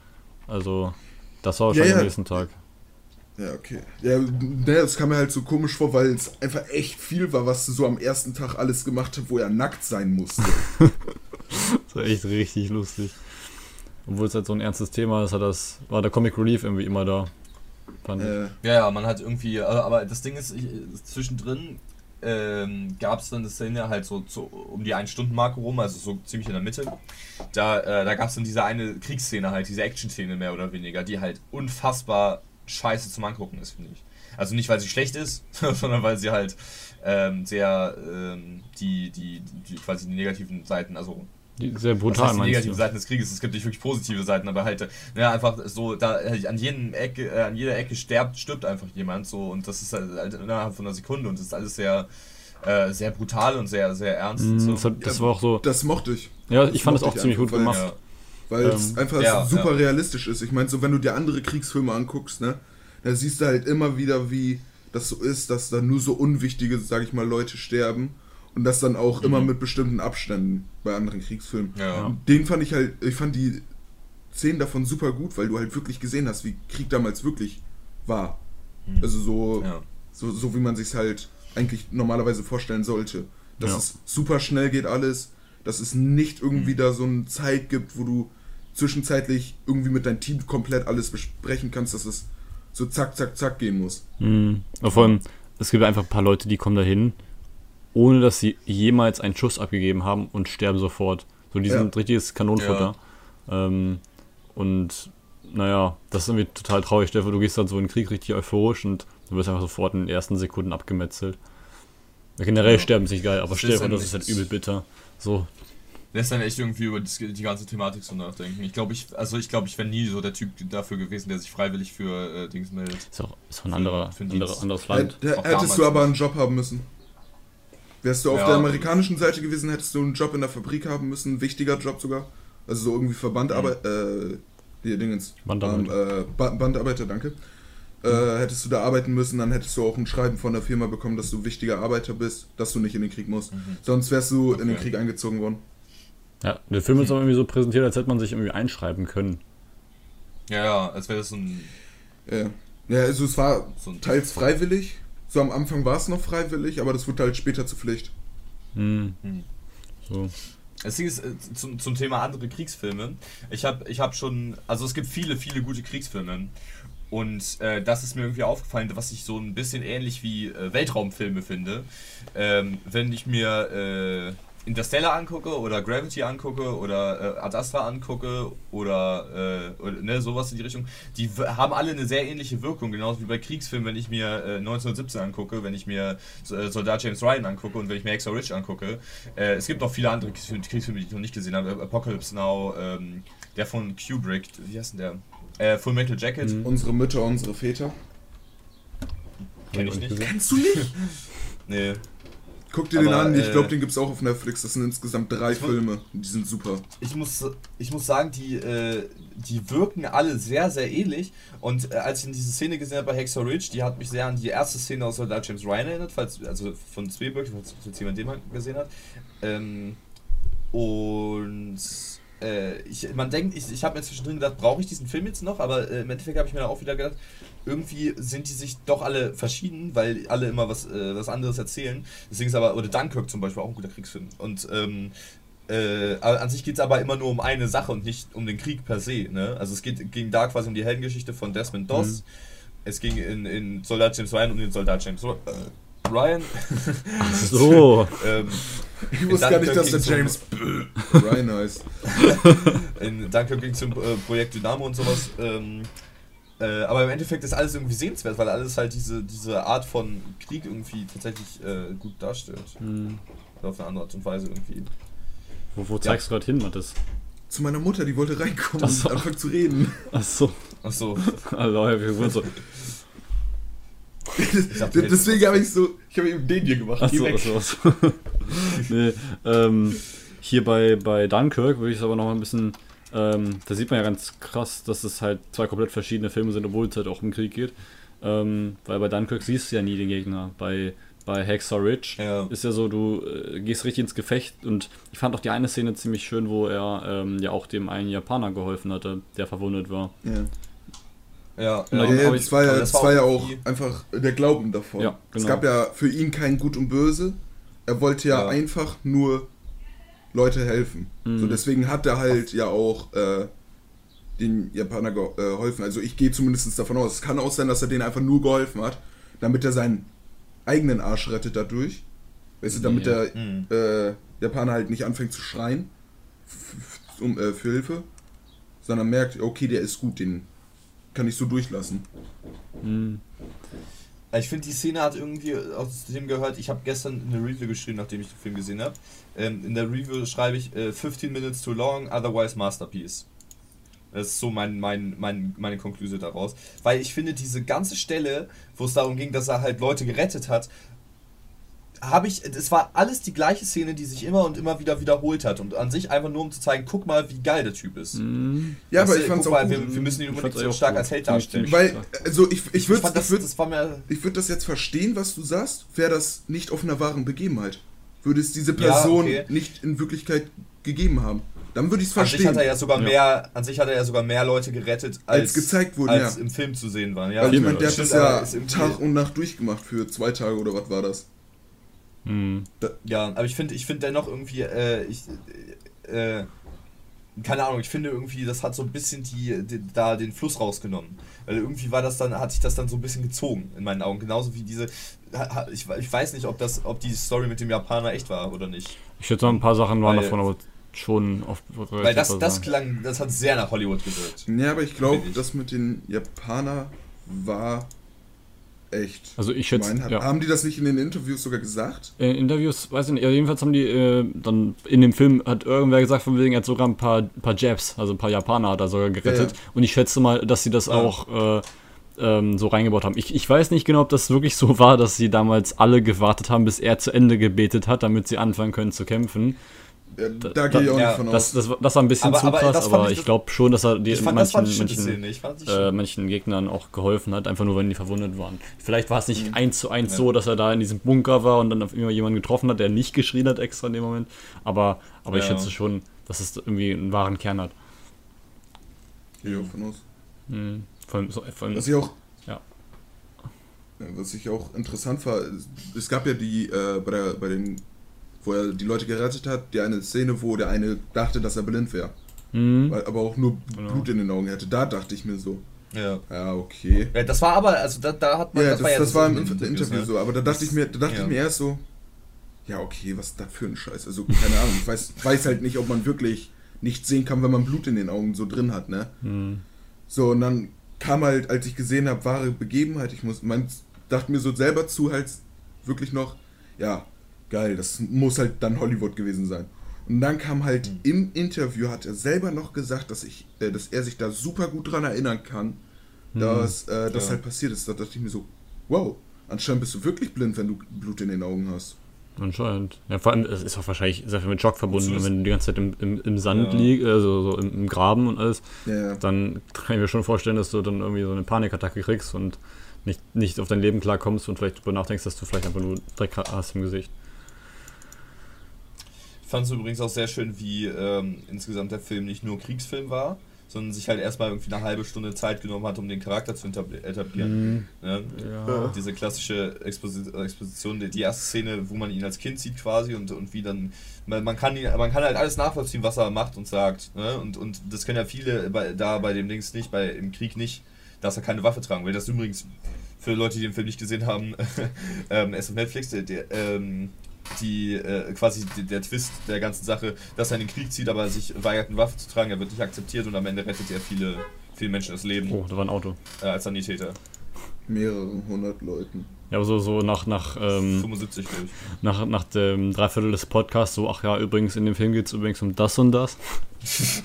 Also, das war Ja, wahrscheinlich ja. am nächsten Tag. Ja, okay. Ja, ne, das kam mir halt so komisch vor, weil es einfach echt viel war, was so am ersten Tag alles gemacht hat, wo er nackt sein musste. Das war echt richtig lustig. Obwohl es halt so ein ernstes Thema ist, hat das, war der Comic Relief irgendwie immer da. Fand ich. äh, Ja, ja, man hat irgendwie, äh, aber das Ding ist, ich, zwischendrin ähm, gab es dann eine Szene halt so, so um die 1-Stunden-Marke rum, also so ziemlich in der Mitte. Da, äh, da gab es dann diese eine Kriegsszene halt, diese Action-Szene mehr oder weniger, die halt unfassbar scheiße zum Angucken ist, finde ich. Also nicht, weil sie schlecht ist, sondern weil sie halt ähm, sehr ähm, die, die, die quasi die negativen Seiten, also sehr was brutal, heißt die meinst negativen du? Seiten des Krieges. Es gibt nicht wirklich positive Seiten, aber halt, äh, ne, einfach so, da halt an jedem Ecke, äh, an jeder Ecke stirbt, stirbt einfach jemand so und das ist halt, halt innerhalb von einer Sekunde und das ist alles sehr, äh, sehr brutal und sehr, sehr ernst. Mhm, so. das, hat, das war auch so. das mochte ich. Ja, ich fand das auch ziemlich gut weil- gemacht. ja. Weil es Ähm, einfach ja, super ja. realistisch ist. Ich meine, so wenn du dir andere Kriegsfilme anguckst, ne, da siehst du halt immer wieder, wie das so ist, dass da nur so unwichtige, sag ich mal, Leute sterben und das dann auch immer mit bestimmten Abständen bei anderen Kriegsfilmen. Ja. Den fand ich halt, ich fand die Szenen davon super gut, weil du halt wirklich gesehen hast, wie Krieg damals wirklich war. Mhm. Also so, Ja. so, so wie man sich halt eigentlich normalerweise vorstellen sollte. Dass Ja. es super schnell geht alles, dass es nicht irgendwie da so eine Zeit gibt, wo du zwischenzeitlich irgendwie mit deinem Team komplett alles besprechen kannst, dass es so zack, zack, zack gehen muss. Mhm. Aber vor allem, es gibt einfach ein paar Leute, die kommen dahin, ohne dass sie jemals einen Schuss abgegeben haben und sterben sofort. So, die Ja. sind richtiges Kanonenfutter. Ähm, und naja, das ist irgendwie total traurig. Stefan, du gehst dann so in den Krieg richtig euphorisch und du wirst einfach sofort in den ersten Sekunden abgemetzelt. Ja, generell Ja. sterben ist nicht geil, aber dann das ist halt übel bitter. So, Lässt dann echt irgendwie über die ganze Thematik so nachdenken. Ich glaube, ich, also ich glaube, ich wäre nie so der Typ dafür gewesen, der sich freiwillig für äh, Dings meldet. ist auch, ist auch ein anderer, für den andere, Dienst. anderes Land. Auch hättest du aber nicht. einen Job haben müssen. Wärst du auf Ja. der amerikanischen Seite gewesen, hättest du einen Job in der Fabrik haben müssen, ein wichtiger Job sogar. Also so irgendwie Verbandarbeiter, äh, hier Dingens. Bandarbeiter. Ähm, äh, ba Bandarbeiter, danke. Äh, hättest du da arbeiten müssen, dann hättest du auch ein Schreiben von der Firma bekommen, dass du wichtiger Arbeiter bist, dass du nicht in den Krieg musst. Sonst wärst du in den Okay. Krieg eingezogen worden. Ja, der Film ist auch irgendwie so präsentiert, als hätte man sich irgendwie einschreiben können. Ja, ja, als wäre das so ein, Ja. ja, also es war so ein teils freiwillig. So am Anfang war es noch freiwillig, aber das wurde halt später zur Pflicht. Hm. Hm. So. Ding ist, äh, zum, zum Thema andere Kriegsfilme. Ich habe ich hab schon, also es gibt viele, viele gute Kriegsfilme. Und äh, das ist mir irgendwie aufgefallen, was ich so ein bisschen ähnlich wie äh, Weltraumfilme finde. Ähm, wenn ich mir äh, Interstellar angucke oder Gravity angucke oder äh, Ad Astra angucke oder, äh, oder ne, sowas in die Richtung, die haben alle eine sehr ähnliche Wirkung, genauso wie bei Kriegsfilmen, wenn ich mir äh, 1917 angucke, wenn ich mir äh, Soldat James Ryan angucke und wenn ich mir Exo Rich angucke. Äh, es gibt noch viele andere Kriegs- Kriegsfilme, die ich noch nicht gesehen habe. Apocalypse Now, ähm, Der von Kubrick, wie heißt denn der? Äh, Full Metal Jacket. Mhm. Unsere Mütter, unsere Väter. Kenn ich nicht. Kennst du nicht? Nee. Guck dir den Aber, an, ich äh, glaube, den gibt's auch auf Netflix. Das sind insgesamt drei Filme. Die sind super. Ich muss, ich muss sagen, die, äh, die wirken alle sehr, sehr ähnlich. Und äh, als ich in diese Szene gesehen habe bei Hexer Ridge, die hat mich sehr an die erste Szene aus Soldat James Ryan erinnert, falls, also von Spielberg, falls falls jemand den mal gesehen hat. Ähm, und äh, ich, man denkt, ich, ich habe mir zwischendrin gedacht, brauche ich diesen Film jetzt noch? Aber äh, im Endeffekt habe ich mir dann auch wieder gedacht, irgendwie sind die sich doch alle verschieden, weil alle immer was, äh, was anderes erzählen. Deswegen ist aber, oder Dunkirk zum Beispiel auch ein guter Kriegsfilm. Und ähm, äh, an sich geht es aber immer nur um eine Sache und nicht um den Krieg per se. Ne? Also es geht, ging da quasi um die Heldengeschichte von Desmond Doss. Es ging in, in Soldat James Ryan um den Soldat James äh, Ryan. So. ähm, Ich wusste gar nicht, dass der James Ryan heißt. in Dunkirk ging es um äh, Projekt Dynamo und sowas. Ähm, äh, aber im Endeffekt ist alles irgendwie sehenswert, weil alles halt diese, diese Art von Krieg irgendwie tatsächlich äh, gut darstellt. Hm. Oder auf eine andere Art und Weise irgendwie. Wo, wo zeigst du gerade hin, Mathis? Zu meiner Mutter, die wollte reinkommen Ach so. und anfangen zu reden. Achso. Achso. Also, wir wurden so. Deswegen habe ich so, ich habe eben den hier gemacht. Geh Achso, weg. achso, achso. nee, ähm, hier bei, bei Dunkirk würde ich es aber noch mal ein bisschen. Ähm, da sieht man ja ganz krass, dass es halt zwei komplett verschiedene Filme sind, obwohl es halt auch um Krieg geht. Ähm, weil bei Dunkirk siehst du ja nie den Gegner. Bei, bei Hacksaw Ridge Ja. ist ja so, du äh, gehst richtig ins Gefecht und ich fand auch die eine Szene ziemlich schön, wo er ähm, ja auch dem einen Japaner geholfen hatte, der verwundet war. Ja. Ja, Ja, Ja, ja, das war ja, das war ja auch die- einfach der Glauben davon. Ja, Es genau. gab ja für ihn kein Gut und Böse. Er wollte Ja. einfach nur Leute helfen. Mhm. So deswegen hat er halt ja auch äh, den Japaner äh, geholfen. Also ich gehe zumindest davon aus. Es kann auch sein, dass er denen einfach nur geholfen hat, damit er seinen eigenen Arsch rettet dadurch. Weißt du, damit Ja. der Mhm. äh, Japaner halt nicht anfängt zu schreien um, äh, für Hilfe, sondern merkt, okay, der ist gut, den kann ich so durchlassen. Hm. Ich finde, die Szene hat irgendwie aus dem gehört. Ich habe gestern eine Review geschrieben, nachdem ich den Film gesehen habe. Ähm, in der Review schreibe ich äh, 15 minutes too long, otherwise masterpiece. Das ist so mein, mein, mein, meine Konklusion daraus. Weil ich finde, diese ganze Stelle, wo es darum ging, dass er halt Leute gerettet hat, habe ich, es war alles die gleiche Szene, die sich immer und immer wieder wiederholt hat. Und an sich einfach nur, um zu zeigen, guck mal, wie geil der Typ ist. Hm. Ja, Weißt aber du, ich fand's guck auch mal, wir, wir müssen ihn Ich unbedingt so auch stark gut. als Held darstellen. Weil, also ich, ich würde fand das, ich würd, das ich würd das jetzt verstehen, was du sagst, wäre das nicht auf einer wahren Begebenheit. Würde es diese Ja, Person okay. nicht in Wirklichkeit gegeben haben. Dann würde ich es An sich verstehen. hat er ja sogar Ja. mehr, an sich hat er ja sogar mehr Leute gerettet, als, Als gezeigt wurden, als ja. im Film zu sehen waren. Ja, ich meine, mehr der hat das ja Tag und Nacht durchgemacht für zwei Tage oder was war das? Hm. Ja, aber ich finde, ich finde dennoch irgendwie, äh, ich, äh, keine Ahnung, ich finde irgendwie, das hat so ein bisschen die, die, da den Fluss rausgenommen. Weil irgendwie war das dann, hat sich das dann so ein bisschen gezogen in meinen Augen. Genauso wie diese, ich, ich weiß nicht, ob das, ob die Story mit dem Japaner echt war oder nicht. Ich schätze mal, ein paar Sachen waren Weil- davon aber schon oft. Weil das, das klang, das hat sehr nach Hollywood gewirkt. Ja, aber ich glaube, das mit den Japaner war echt. Also ich schätze, Mein, ja. Haben die das nicht in den Interviews sogar gesagt? In Interviews, weiß ich nicht, ja, jedenfalls haben die äh, dann in dem Film hat irgendwer gesagt, von wegen, er hat sogar ein paar, paar Jabs, also ein paar Japaner hat er sogar gerettet. Ja. Und ich schätze mal, dass sie das auch äh, ähm, so reingebaut haben. Ich, ich weiß nicht genau, ob das wirklich so war, dass sie damals alle gewartet haben, bis er zu Ende gebetet hat, damit sie anfangen können zu kämpfen. Ja, da, da- gehe ich auch ja, nicht von Das, aus. das, das war ein bisschen Aber- zu aber krass, das aber ich ich das- glaube schon, dass er die das manchen, manchen, äh, manchen Gegnern auch geholfen hat, einfach nur, wenn die verwundet waren. Vielleicht war es nicht Mhm. eins zu eins Ja. so, dass er da in diesem Bunker war und dann auf immer jemanden getroffen hat, der nicht geschrien hat extra in dem Moment. Aber, aber ich schätze schon, dass es irgendwie einen wahren Kern hat. Gehe ich auch von aus. Mhm. Vor allem, so, vor allem, Was ich auch. Was ich auch interessant war, es gab ja die, äh, bei, der, bei den, wo er die Leute gerettet hat, die eine Szene, wo der eine dachte, dass er blind wäre, Mhm. weil- aber auch nur Genau. Blut in den Augen hätte. Da dachte ich mir so, Ja. ja, okay. ja. Das war aber, also da, da hat man. Ja, das, das, ja war im in Inter- den Interview ne? so, aber da dachte ich mir, da dachte Ja. ich mir erst so, ja, okay, was ist das für ein Scheiß? Also, keine Ahnung, ich weiß, weiß halt nicht, ob man wirklich nicht sehen kann, wenn man Blut in den Augen so drin hat, ne? Mhm. So, und dann kam halt, als ich gesehen habe, wahre Begebenheit, ich muss, man dachte mir so selber zu halt wirklich noch, ja, geil, das muss halt dann Hollywood gewesen sein. Und dann kam halt im Interview, hat er selber noch gesagt, dass, ich, äh, dass er sich da super gut dran erinnern kann, dass äh, das Ja. halt passiert ist. Da dachte ich mir so, wow, anscheinend bist du wirklich blind, wenn du Blut in den Augen hast. Anscheinend. Ja, vor allem, es ist auch wahrscheinlich sehr viel mit Schock verbunden, wenn du die ganze Zeit im, im, im Sand Ja. liegst, also so im, im Graben und alles, ja. dann kann ich mir schon vorstellen, dass du dann irgendwie so eine Panikattacke kriegst und nicht, nicht auf dein Leben klarkommst und vielleicht darüber nachdenkst, dass du vielleicht einfach nur Dreck hast im Gesicht. Ich fand es übrigens auch sehr schön, wie ähm, insgesamt der Film nicht nur Kriegsfilm war, sondern sich halt erstmal irgendwie eine halbe Stunde Zeit genommen hat, um den Charakter zu etabli- etablieren. Ne? Ja. Diese klassische Exposi Exposition, die, die erste Szene, wo man ihn als Kind sieht quasi und, und wie dann, man, man, kann ihn, man kann halt alles nachvollziehen, was er macht und sagt. Ne? Und, und das können ja viele bei, da bei dem Dings nicht, bei, im Krieg nicht, dass er keine Waffe tragen will. Das ist übrigens für Leute, die den Film nicht gesehen haben, ähm, ist auf Netflix, der, der, ähm, die äh, quasi die, der Twist der ganzen Sache, dass er in den Krieg zieht, aber sich weigert, eine Waffe zu tragen, er wird nicht akzeptiert und am Ende rettet er viele, viele Menschen das Leben Oh, da war ein Auto. äh, als Sanitäter. Mehrere hundert Leuten. Ja, aber so, so nach, nach, ähm, 75, glaube ich. nach, nach dem Dreiviertel des Podcasts so, ach ja, übrigens, in dem Film geht es übrigens um das und das.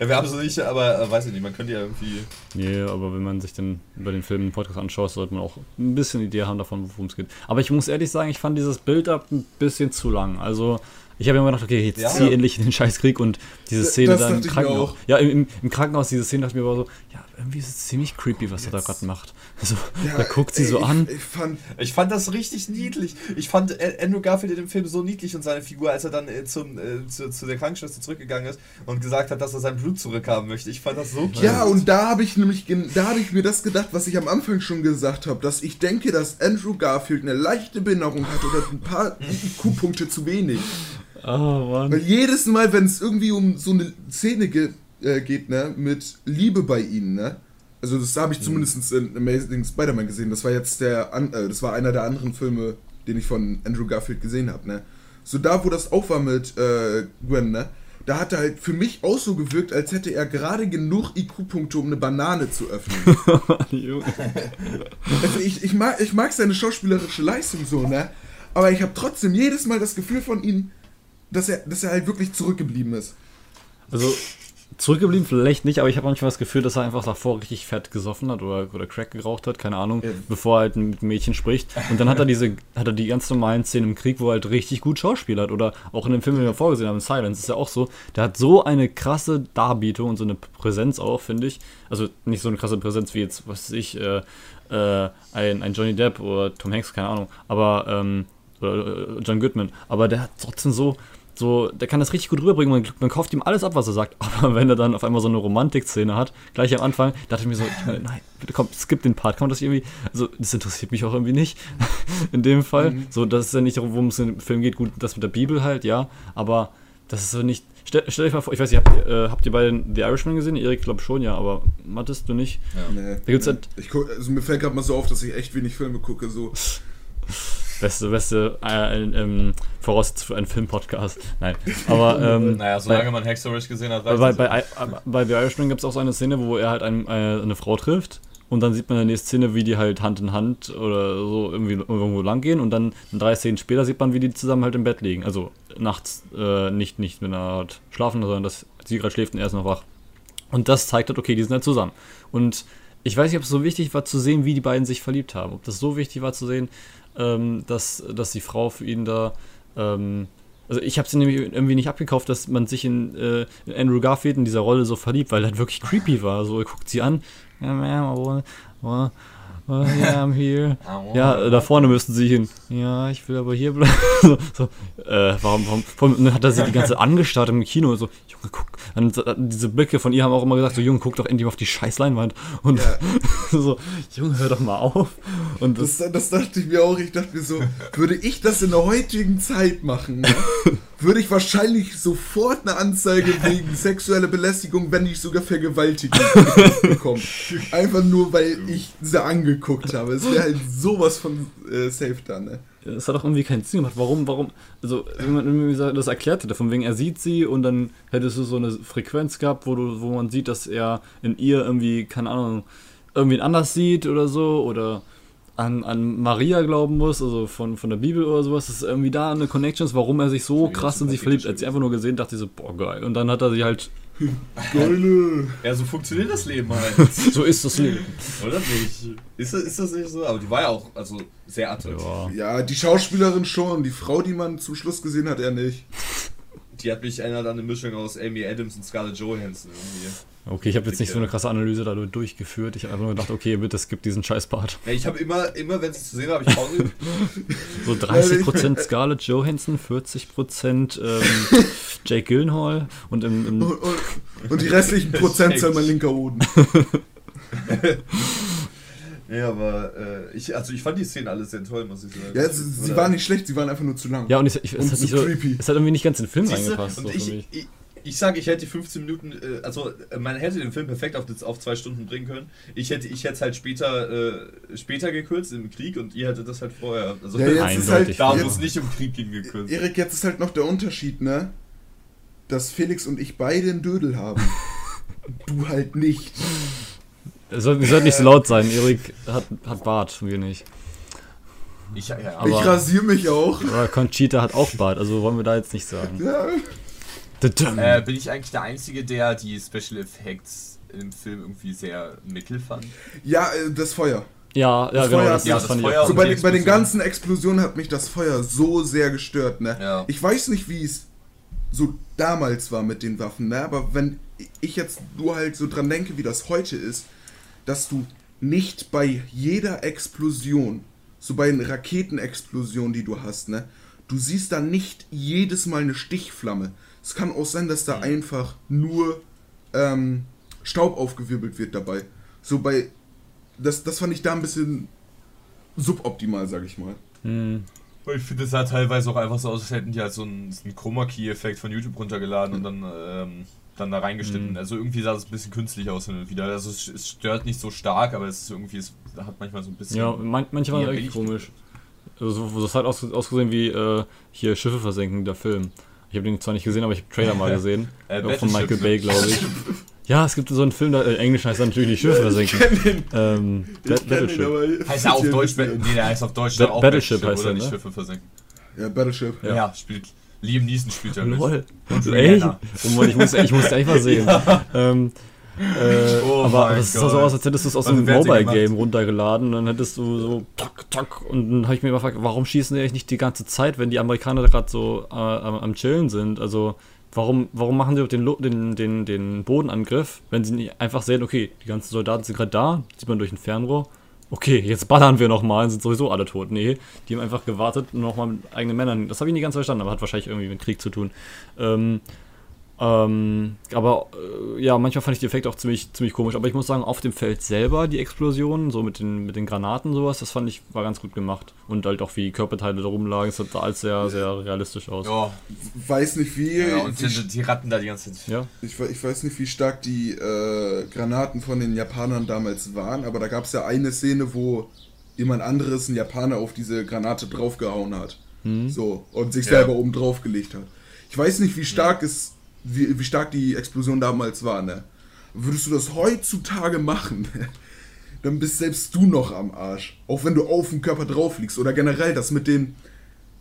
Ja, wir haben es nicht, aber äh, weiß ich nicht, man könnte ja irgendwie. Nee, aber wenn man sich den über den Film einen Podcast anschaut, sollte man auch ein bisschen Idee haben davon, worum es geht. Aber ich muss ehrlich sagen, ich fand dieses Build-up ein bisschen zu lang. Also, ich habe immer gedacht, okay, jetzt Ja. zieh endlich in den Scheißkrieg und diese Das Szene da im Krankenhaus. Ja, im, im, im Krankenhaus, diese Szene dachte ich mir aber so, ja, irgendwie ist es ziemlich creepy, was er da gerade macht. Also, da guckt sie ey, so ich, an. Ich fand, Ich fand das richtig niedlich. Ich fand äh, Andrew Garfield in dem Film so niedlich und seine Figur, als er dann äh, zum, äh, zu, zu der Krankenschwester zurückgegangen ist und gesagt hat, dass er sein Blut zurückhaben möchte. Ich fand das so Ja, cute. und da habe ich nämlich, da habe ich mir das gedacht, was ich am Anfang schon gesagt habe, dass ich denke, dass Andrew Garfield eine leichte Behinderung hat oder ein paar IQ-Punkte zu wenig. Oh, Mann. Weil jedes Mal, wenn es irgendwie um so eine Szene ge äh, geht, ne, mit Liebe bei ihnen, ne, also das habe ich zumindest in Amazing Spider-Man gesehen. Das war jetzt der, an äh, das war einer der anderen Filme, den ich von Andrew Garfield gesehen habe, ne. So da, wo das auch war mit äh, Gwen, ne, da hat er halt für mich auch so gewirkt, als hätte er gerade genug IQ-Punkte, um eine Banane zu öffnen. Also ich, ich, mag, ich mag seine schauspielerische Leistung so, ne? Aber ich habe trotzdem jedes Mal das Gefühl von ihm, dass er, dass er halt wirklich zurückgeblieben ist. Also zurückgeblieben vielleicht nicht, aber ich habe manchmal das Gefühl, dass er einfach davor richtig fett gesoffen hat oder, oder Crack geraucht hat, keine Ahnung, Ja. bevor er halt mit Mädchen spricht. Und dann hat er diese, hat er die ganz normalen Szenen im Krieg, wo er halt richtig gut schauspielert. Oder auch in dem Film, den wir vorgesehen haben, Silence, ist ja auch so. Der hat so eine krasse Darbietung und so eine Präsenz auch, finde ich. Also nicht so eine krasse Präsenz wie jetzt, was weiß ich, äh, äh, ein, ein Johnny Depp oder Tom Hanks, keine Ahnung. Aber, ähm, oder äh, John Goodman. Aber der hat trotzdem so, so, der kann das richtig gut rüberbringen. Man, man kauft ihm alles ab, was er sagt. Aber wenn er dann auf einmal so eine Romantik-Szene hat, gleich am Anfang, dachte ich mir so, nein, bitte komm, skip den Part. Kann man das irgendwie, also, das interessiert mich auch irgendwie nicht. In dem Fall. So, das ist ja nicht, worum es im Film geht. Gut, das mit der Bibel halt, ja. Aber das ist so nicht. Stell, stell euch mal vor, ich weiß nicht, habt, ihr, äh, habt ihr beide The Irishman gesehen? Erik, glaube schon, ja, aber Mattest du nicht? Nee, Da gibt's nee. halt- ich guck, also mir fällt gerade mal so auf, dass ich echt wenig Filme gucke. So. Beste, beste äh, ähm, Voraussetzung für einen Filmpodcast. Nein. Aber ähm, Naja, solange man Hexorish gesehen hat, reicht bei, das. bei, bei, bei The Irishman gibt es auch so eine Szene, wo er halt ein, äh, eine Frau trifft und dann sieht man in der nächsten Szene, wie die halt Hand in Hand oder so irgendwie irgendwo lang gehen und dann drei Szenen später sieht man, wie die zusammen halt im Bett liegen. Also nachts äh, nicht, nicht mit einer Art schlafen, sondern dass sie gerade schläft und er ist noch wach. Und das zeigt halt, okay, die sind halt zusammen. Und ich weiß nicht, ob es so wichtig war zu sehen, wie die beiden sich verliebt haben. Ob das so wichtig war zu sehen, ähm, dass, dass die Frau für ihn da. Ähm, also ich habe es nämlich irgendwie nicht abgekauft, dass man sich in, äh, in Andrew Garfield in dieser Rolle so verliebt, weil er halt wirklich creepy war. So, er guckt sie an. Oh, yeah, I'm here. Ja, äh, da vorne müssten sie hin. Ja, ich will aber hier bleiben. so, so, äh, warum, warum, warum hat er sie die ganze angestarrt im Kino. So, Junge, guck. Und diese Blicke von ihr haben auch immer gesagt, so, Junge, guck doch endlich mal auf die scheiß Leinwand. Und Ja. so, Junge, hör doch mal auf. Und das, Das, das dachte ich mir auch. Ich dachte mir so, würde ich das in der heutigen Zeit machen, ne, würde ich wahrscheinlich sofort eine Anzeige wegen sexueller Belästigung, wenn nicht sogar Vergewaltigung bekommen. Einfach nur, weil ich sie angeguckt habe. Es wäre halt sowas von äh, safe da, ne? das hat doch irgendwie keinen Sinn gemacht. Warum, warum, also, wenn man irgendwie das erklärt hätte, von wegen, er sieht sie und dann hättest du so eine Frequenz gehabt, wo, du, wo man sieht, dass er in ihr irgendwie, keine Ahnung, irgendwen anders sieht oder so, oder an, an Maria glauben muss, also von, von der Bibel oder sowas, dass irgendwie da eine Connection ist, warum er sich so Ja, krass in sie verliebt. Er hat sie einfach nur gesehen, dachte ich so, boah, geil. Und dann hat er sie halt, Geile. Ja, so funktioniert das Leben halt. so ist das Leben. Oder nicht? Ist das, ist das nicht so? Aber die war ja auch also sehr attraktiv. Ja. Ja, die Schauspielerin schon, die Frau, die man zum Schluss gesehen hat, er nicht. Die hat mich erinnert an eine Mischung aus Amy Adams und Scarlett Johansson irgendwie. Okay, ich habe jetzt nicht so eine krasse Analyse dadurch durchgeführt. Ich habe einfach nur gedacht, okay, bitte skip diesen Scheißpart. Ja, ich habe immer, immer wenn es zu sehen habe, ich Pause. So 30% Scarlett Johansson, 40% ähm, Jake Gyllenhaal und im, im Und, und, und die restlichen Prozentzahl mein linker Hoden. Ja, aber äh, ich, also ich fand die Szenen alle sehr toll, muss ich sagen. Ja, sie, sie waren nicht schlecht, sie waren einfach nur zu lang. Ja, und ich, ich, es, Und hat so creepy. es hat irgendwie nicht ganz in den Film Siehste? reingepasst. Und So für ich, mich. ich, ich sage, ich hätte die 15 Minuten, äh, also man hätte den Film perfekt auf, auf zwei Stunden bringen können. Ich hätte ich hätte es halt später, äh, später gekürzt im Krieg und ihr hättet das halt vorher. Also Ja, jetzt ist halt. da es nicht im Krieg ging gekürzt. Erik, jetzt ist halt noch der Unterschied, ne? Dass Felix und ich beide einen Dödel haben. du halt nicht. Es soll- Wir sollten nicht so laut sein. Erik hat, hat Bart, wir nicht. Ich, ja. Aber- ich rasiere mich auch. Oder Conchita hat auch Bart, also wollen wir da jetzt nicht sagen. Ja. Äh, bin ich eigentlich der Einzige, der die Special Effects im Film irgendwie sehr mittel fand? Ja, äh, das Feuer. Ja, ja, das genau, Feuer das, ja, das das Feuer. So bei, den, bei den Explosion. ganzen Explosionen hat mich das Feuer so sehr gestört, ne? Ja. Ich weiß nicht, wie es so damals war mit den Waffen, ne? Aber wenn ich jetzt nur halt so dran denke, wie das heute ist, dass du nicht bei jeder Explosion, so bei den Raketenexplosionen, die du hast, ne? Du siehst da nicht jedes Mal eine Stichflamme. Es kann auch sein, dass da einfach nur ähm, Staub aufgewirbelt wird dabei. So bei. Das, das fand ich da ein bisschen suboptimal, sag ich mal. Hm. Ich finde, es sah teilweise auch einfach so aus, als hätten die halt so einen, so einen Chroma-Key-Effekt von YouTube runtergeladen und dann, ähm, dann da reingeschnitten. Mhm. Also irgendwie sah es ein bisschen künstlich aus hin und wieder. Also es, es stört nicht so stark, aber es ist irgendwie, es hat manchmal so ein bisschen. Ja, man, manche waren billig. komisch. Also, so- das hat aus, ausgesehen wie äh, hier Schiffe versenken, der Film. Ich habe den zwar nicht gesehen, aber ich habe Trailer mal gesehen. Äh, auch von Michael Battleship, Bay, glaube ich. Ja, es gibt so einen Film, da, äh, Englisch heißt er natürlich die Schiffe versenken. Ähm, Ba- Battleship. Heißt er auf Deutsch? Nee, der heißt auf Deutsch Ba- auch Battleship heißt oder er, nicht ne? Schiffe versenken. Ja, Battleship. Ja, Ja. spielt. Liam Neeson spielt ja mit. Lol. Und Echt? Oh ich muss, ich muss echt mal sehen. Ähm, äh, Oh aber das sah so aus, als hättest du es aus einem Mobile-Game runtergeladen und dann hättest du so tack, tack und dann habe ich mir immer gefragt, warum schießen die eigentlich nicht die ganze Zeit, wenn die Amerikaner gerade so äh, am, am Chillen sind? Also warum, warum machen sie den, den, den, den Bodenangriff, wenn sie nicht einfach sehen, okay, die ganzen Soldaten sind gerade da, sieht man durch ein Fernrohr, okay, jetzt ballern wir nochmal, sind sowieso alle tot. Nee, die haben einfach gewartet, nochmal mit eigenen Männern. Das habe ich nicht ganz verstanden, aber hat wahrscheinlich irgendwie mit Krieg zu tun. Ähm, ähm, aber äh, ja, manchmal fand ich die Effekte auch ziemlich, ziemlich komisch. Aber ich muss sagen, auf dem Feld selber die Explosionen, so mit den, mit den Granaten sowas, das fand ich, war ganz gut gemacht. Und halt auch wie die Körperteile da rumlagen, es sah alles sehr, sehr realistisch aus. Ja, Weiß nicht wie. ja, und wie die, die ratten da die ganze Zeit. Ja, ich, ich weiß nicht, wie stark die äh, Granaten von den Japanern damals waren, aber da gab es ja eine Szene, wo jemand anderes, ein Japaner, auf diese Granate draufgehauen hat. So, und sich Ja. selber oben drauf gelegt hat. Ich weiß nicht, wie stark es, wie, wie stark die Explosion damals war, ne? Würdest du das heutzutage machen, dann bist selbst du noch am Arsch. Auch wenn du auf dem Körper drauf liegst. Oder generell das mit den.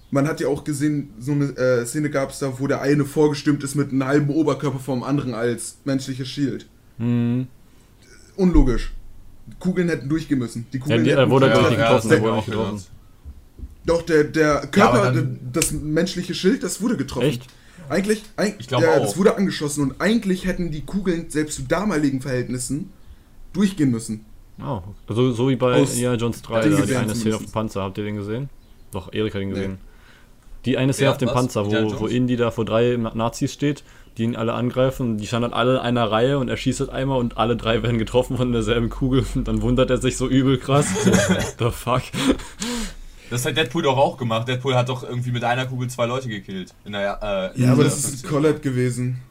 Man hat ja auch gesehen, so eine äh, Szene gab es da, wo der eine vorgestimmt ist mit einem halben Oberkörper vom anderen als menschliches Shield. hm. Unlogisch. Die Kugeln hätten durchgehen müssen. Die ja Kugeln der, hätten der wurde halt nicht ja, getroffen, wurde nicht auch getroffen. Doch, der, der Körper, dann- das menschliche Schild, das wurde getroffen. Echt? Eigentlich, eig Ich glaube der, auch. das wurde angeschossen und eigentlich hätten die Kugeln selbst zu damaligen Verhältnissen durchgehen müssen. Oh, so, so wie bei Aus Indiana Jones 3, den da die eine Szene auf dem. Panzer. Habt ihr den gesehen? Doch, Erik hat ihn Nee. gesehen. Die eine Szene Wer? auf dem Was? Panzer, wo, wo? Indy da vor drei Na- Nazis steht, die ihn alle angreifen. Die standen halt alle in einer Reihe und er schießt halt einmal und alle drei werden getroffen von derselben Kugel. Und dann wundert er sich so übel krass. What the fuck? Das hat Deadpool doch auch gemacht. Deadpool hat doch irgendwie mit einer Kugel zwei Leute gekillt. In der, äh, in Ja, aber das ist. Collette gewesen.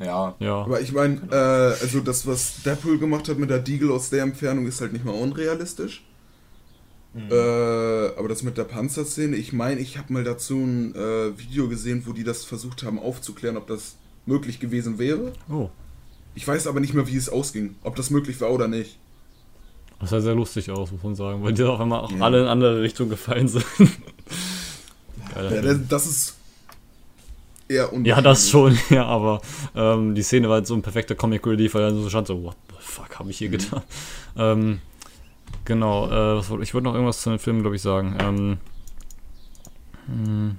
Ja. Ja. Aber ich meine, äh, also das, was Deadpool gemacht hat mit der Deagle aus der Entfernung, ist halt nicht mal unrealistisch. Mhm. Äh, aber das mit der Panzerszene, ich meine, ich habe mal dazu ein äh, Video gesehen, wo die das versucht haben aufzuklären, ob das möglich gewesen wäre. Oh. Ich weiß aber nicht mehr, wie es ausging, ob das möglich war oder nicht. Das sah sehr lustig aus, muss man sagen, weil die auf einmal auch Ja. alle in andere Richtungen gefallen sind. Geiler Ja, das, ist eher un Ja, das schon, ja, aber ähm, die Szene war halt so ein perfekter Comic Relief, weil er so stand so, what the fuck habe ich hier getan? Ähm, genau, äh, ich wollte noch irgendwas zu den Filmen, glaube ich, sagen. Ähm, hm,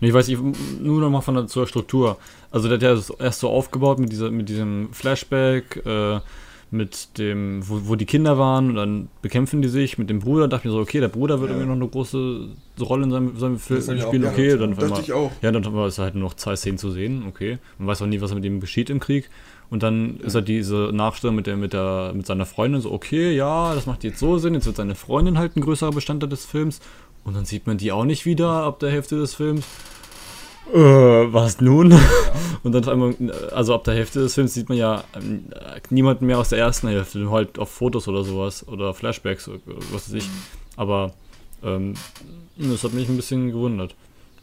nee, ich weiß nicht, nur noch mal von der zur Struktur. Also der hat ja erst so aufgebaut mit, dieser, mit diesem Flashback, äh, mit dem, wo, wo die Kinder waren und dann bekämpfen die sich mit dem Bruder. dachte ich mir so, okay, der Bruder wird Ja. irgendwie noch eine große Rolle in seinem, seinem Film spielen. Okay, ja. dann Dachte einmal- ich auch. ja, dann war es halt nur noch zwei Szenen zu sehen, okay. Man weiß auch nie, was mit ihm geschieht im Krieg. Und dann ist halt diese Nachstellung mit, der, mit, der, mit seiner Freundin so, okay, ja, das macht jetzt so Sinn, jetzt wird seine Freundin halt ein größerer Bestandteil des Films. Und dann sieht man die auch nicht wieder ab der Hälfte des Films. Äh, was nun? Und dann auf einmal, also ab der Hälfte des Films sieht man ja ähm, niemanden mehr aus der ersten Hälfte, halt auf Fotos oder sowas oder Flashbacks, oder was weiß ich. Aber ähm, das hat mich ein bisschen gewundert.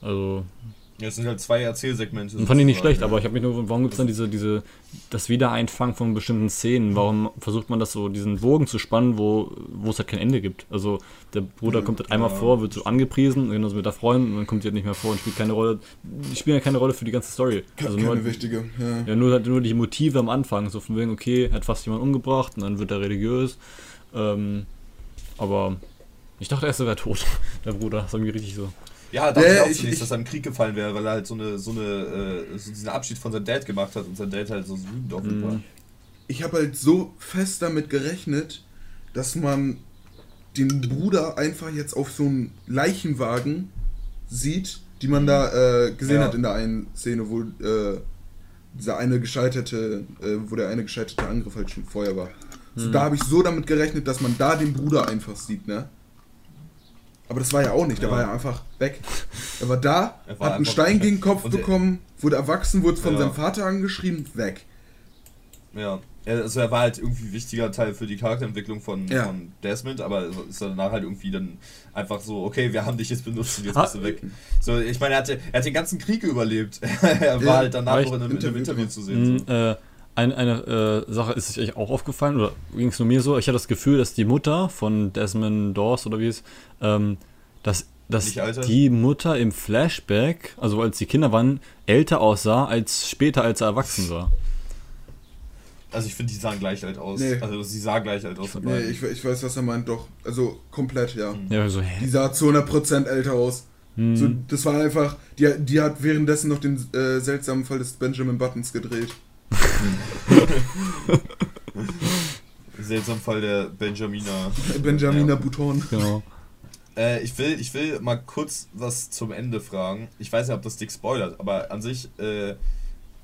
Also, Ja, es sind halt zwei Erzählsegmente. fand ich nicht schlecht, aber ich habe mich nur, warum gibt es dann diese, diese, das Wiedereinfangen von bestimmten Szenen? Warum versucht man das so, diesen Bogen zu spannen, wo, wo es halt kein Ende gibt? Also der Bruder kommt halt einmal ja. vor, wird so angepriesen, genauso mit der Freundin, und dann kommt sie halt nicht mehr vor und spielt keine Rolle. Die spielen ja keine Rolle für die ganze Story. Also Keine nur, wichtige. Ja. ja, nur, halt nur die Motive am Anfang, so von wegen, okay, er hat fast jemanden umgebracht und dann wird er religiös. Ähm, aber ich dachte erst, er wäre tot, der Bruder. Das war mir richtig so. Ja, dachte Ja, ich auch ich- zunächst, ich- dass er im Krieg gefallen wäre, weil er halt so eine, so eine, äh, so diesen Abschied von seinem Dad gemacht hat und sein Dad halt so wütend auf ihn Mhm. war. Ich habe halt so fest damit gerechnet, dass man den Bruder einfach jetzt auf so einen Leichenwagen sieht, die man da äh, gesehen Ja. hat in der einen Szene, wo äh, dieser eine gescheiterte, äh, wo der eine gescheiterte Angriff halt schon vorher war. So, da habe ich so damit gerechnet, dass man da den Bruder einfach sieht, ne? Aber das war ja auch nicht, der Ja. war ja einfach weg. Er war da, Er war hat einen Stein gegen den Kopf bekommen, wurde erwachsen, wurde von Ja. seinem Vater angeschrieben, weg. Ja. Er- Also er war halt irgendwie ein wichtiger Teil für die Charakterentwicklung von, Ja. von Desmond, aber ist dann danach halt irgendwie dann einfach so, okay, wir haben dich jetzt benutzt und jetzt bist du weg. So, ich meine, er, hatte, er hat den ganzen Krieg überlebt. er war Ja, halt danach war noch in einem Interview, Interview Interview zu sehen. Mhm, äh, eine eine äh, Sache ist euch auch aufgefallen, oder ging es nur mir so? Ich hatte das Gefühl, dass die Mutter von Desmond Dawes oder wie es, ähm, dass, dass die Mutter im Flashback, also als die Kinder waren, älter aussah als später, als er erwachsen war. Also ich finde, die sahen gleich alt aus. Nee. Also sie sah gleich alt aus. Nee, ich, ich weiß, was er meint, doch. Also komplett, ja. Ja, so, Die sah zu 100% älter aus. Hm. So, das war einfach, die, die hat währenddessen noch den äh, seltsamen Fall des Benjamin Buttons gedreht. Seltsam Fall der Benjamina. Benjamina Ja. Bouton. Genau. Äh, ich, will, ich will mal kurz was zum Ende fragen. Ich weiß nicht, ob das dick spoilert, aber an sich äh,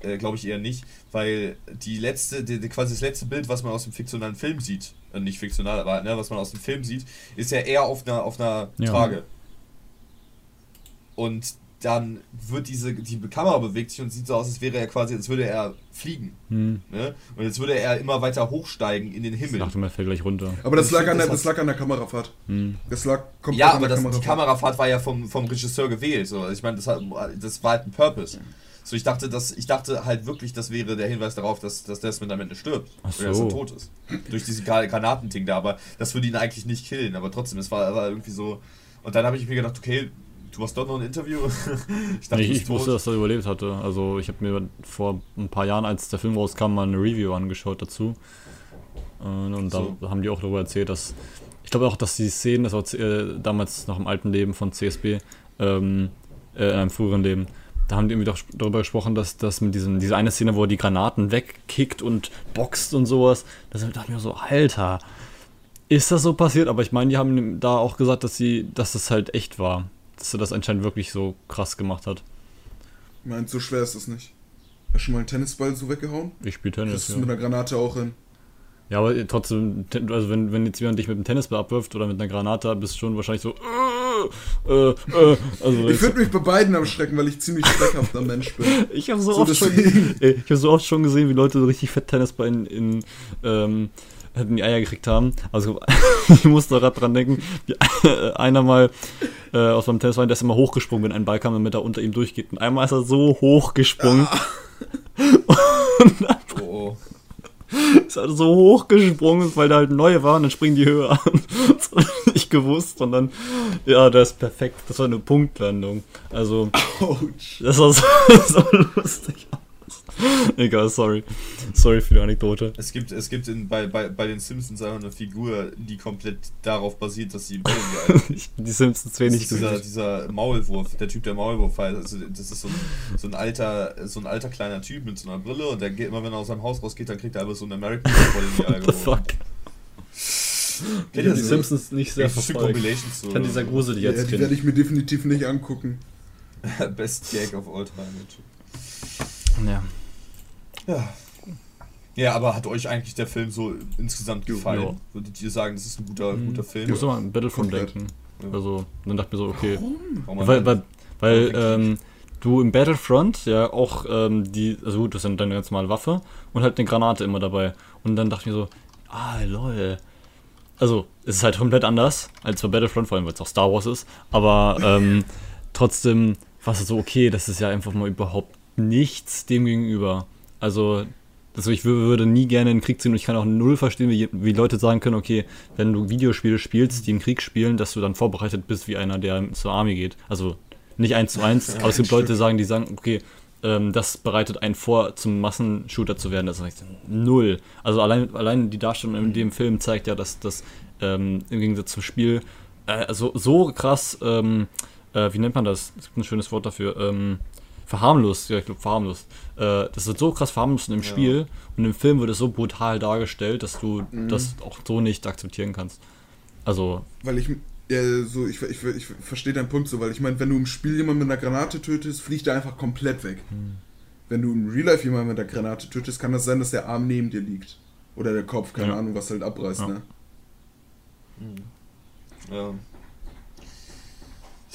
äh, glaube ich eher nicht, weil die letzte, die, die, quasi das letzte Bild, was man aus dem fiktionalen Film sieht, äh, nicht fiktional, aber ne, was man aus dem Film sieht, ist ja eher auf einer, auf einer Ja. Trage. Und dann wird diese, die Kamera bewegt sich und sieht so aus, als wäre er quasi, als würde er fliegen. Hm. Ne? Und jetzt würde er immer weiter hochsteigen in den Ich Himmel. dachte, man fällt gleich runter. Aber das Ich lag, find, an der, das das lag an der Kamerafahrt. Hm. Das lag komplett Ja, an aber der das, die Kamerafahrt. Kamerafahrt war ja vom, vom Regisseur gewählt. So. Also ich meine, das, hat, das war halt ein Purpose. So, ich dachte, dass, ich dachte halt wirklich, das wäre der Hinweis darauf, dass, dass Desmond am Ende stirbt. Ach Oder dass er so. tot ist. Durch diese Gra- Granatending da, aber das würde ihn eigentlich nicht killen. Aber trotzdem, es war, war irgendwie so. Und dann habe ich mir gedacht, okay, du hast doch noch ein Interview. ich dachte, ich du ich wusste, dass er überlebt hatte. Also ich habe mir vor ein paar Jahren, als der Film rauskam, mal eine Review angeschaut dazu. Äh, Und So. da haben die auch darüber erzählt, dass ich glaube auch, dass die Szenen, das war äh, damals noch im alten Leben von CSB, ähm, äh, in einem früheren Leben, da haben die irgendwie doch darüber gesprochen, dass das mit diesem, diese eine Szene, wo er die Granaten wegkickt und boxt und sowas, da dachte ich mir so, Alter, ist das so passiert? Aber ich meine, die haben da auch gesagt, dass sie, dass das halt echt war. Dass er das anscheinend wirklich so krass gemacht hat. Meint, so schwer ist das nicht. Hast du schon mal einen Tennisball so weggehauen? Ich spiele Das Tennis, ist ja. mit einer Granate auch hin. Ja, aber trotzdem, also wenn, wenn jetzt jemand dich mit einem Tennisball abwirft oder mit einer Granate, bist du schon wahrscheinlich so. Äh, äh, äh, also Ich würde mich bei beiden abschrecken, weil ich ziemlich schreckhafter Mensch bin. ich habe so, so oft schon, deswegen. ey, ich hab so oft schon gesehen, wie Leute so richtig fett Tennisball in, in ähm, in die Eier gekriegt haben. Also ich muss da gerade dran denken, wie einer mal äh, aus meinem Tennisverein, der ist immer hochgesprungen, wenn ein Ball kam, damit er unter ihm durchgeht. Und einmal ist er so hochgesprungen. Oh, oh. ist halt so hochgesprungen, weil da halt neu war und dann springen die höher an. Das hab ich nicht gewusst und dann, ja, das ist perfekt. Das war eine Punktlandung. Also, Ouch. das war so, so lustig. Egal, sorry. Sorry für die Anekdote. Es gibt, es gibt in, bei, bei, bei den Simpsons einfach eine Figur, die komplett darauf basiert, dass sie hab die Simpsons Das wenig ist dieser, dieser Maulwurf, der Typ, der Maulwurf heißt. Also das ist so ein, so ein alter, so ein alter kleiner Typ mit so einer Brille und der geht immer, wenn er aus seinem Haus rausgeht, dann kriegt er einfach so einen American Football in die Eier What the geworfen. fuck? Kennt hab die diese- Simpsons nicht sehr verfolgt. Ich fand dieser gruselig Ja, als die werde ich mir definitiv nicht angucken. Best Gag of all time. Ja. Ja. Ja, aber hat euch eigentlich der Film so insgesamt gefallen? Ja. Würdet ihr sagen, das ist ein guter, guter Film? Ich muss immer an Battlefront denken. Ja. Also, dann dachte ich mir so, okay. Warum man- Weil, weil, weil ähm, du im Battlefront ja auch ähm, die, also gut, das ist deine ganz normale Waffe und halt eine Granate immer dabei. Und dann dachte ich mir so, ah, lol. Also, es ist halt komplett anders als bei Battlefront, vor allem weil es auch Star Wars ist. Aber ähm, trotzdem war es so, okay, das ist ja einfach mal überhaupt nichts dem gegenüber. Also, also ich wür- würde nie gerne in den Krieg ziehen und ich kann auch null verstehen, wie, wie Leute sagen können, okay, wenn du Videospiele spielst, die im Krieg spielen, dass du dann vorbereitet bist wie einer, der zur Army geht. Also nicht eins zu eins, aber es gibt Leute, die sagen, die sagen, okay, ähm, das bereitet einen vor, zum Massenshooter zu werden. Das ist null. Also allein, allein die Darstellung in dem Film zeigt ja, dass das ähm, im Gegensatz zum Spiel äh, so, so krass, ähm, äh, wie nennt man das? Es gibt ein schönes Wort dafür. Ähm, verharmlost, ja, ich glaube verharmlost. Äh, das wird so krass verharmlost im Ja. Spiel und im Film wird es so brutal dargestellt, dass du das auch so nicht akzeptieren kannst. Also, Weil ich, äh, so, ich, ich, ich verstehe deinen Punkt so, weil ich meine, wenn du im Spiel jemanden mit einer Granate tötest, fliegt er einfach komplett weg. Wenn du im Real Life jemanden mit einer Granate tötest, kann das sein, dass der Arm neben dir liegt. Oder der Kopf, keine Ja. Ahnung, was halt abreißt, Ja. ne? Ja.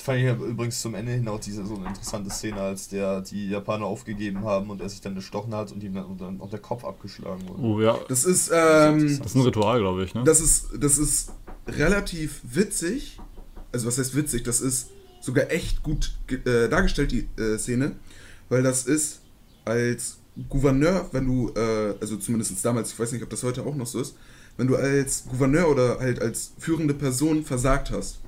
Das fand ich ja übrigens zum Ende hin auch diese so eine interessante Szene, als der die Japaner aufgegeben haben und er sich dann gestochen hat und ihm dann, und dann auch der Kopf abgeschlagen wurde. oh ja, Das ist, ähm, das ist ein Ritual, glaube ich, ne? das ist, das ist relativ witzig. Also was heißt witzig? Das ist sogar echt gut äh, dargestellt, die äh, Szene. Weil das ist als Gouverneur, wenn du, äh, also zumindest damals, ich weiß nicht, ob das heute auch noch so ist, wenn du als Gouverneur oder halt als führende Person versagt hast,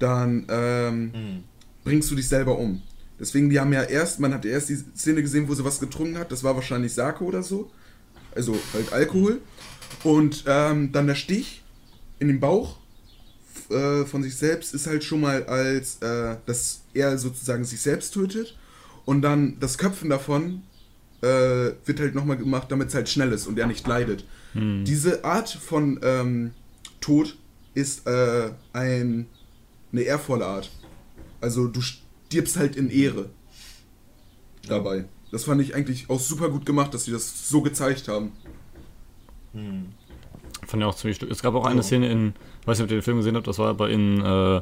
dann ähm, Mhm. bringst du dich selber um. Deswegen, die haben ja erst, man hat erst die Szene gesehen, wo sie was getrunken hat, das war wahrscheinlich Sake oder so. Also halt Alkohol. Und ähm, dann der Stich in den Bauch äh, von sich selbst ist halt schon mal als, äh, dass er sozusagen sich selbst tötet. Und dann das Köpfen davon äh, wird halt nochmal gemacht, damit es halt schnell ist und er nicht leidet. Diese Art von ähm, Tod ist äh, ein, eine ehrvolle Art. Also du stirbst halt in Ehre dabei. Das fand ich eigentlich auch super gut gemacht, dass sie das so gezeigt haben. Hm. Fand ich auch ziemlich. Es gab auch eine Ja. Szene in, weiß nicht, ob ihr den Film gesehen habt, das war aber in äh,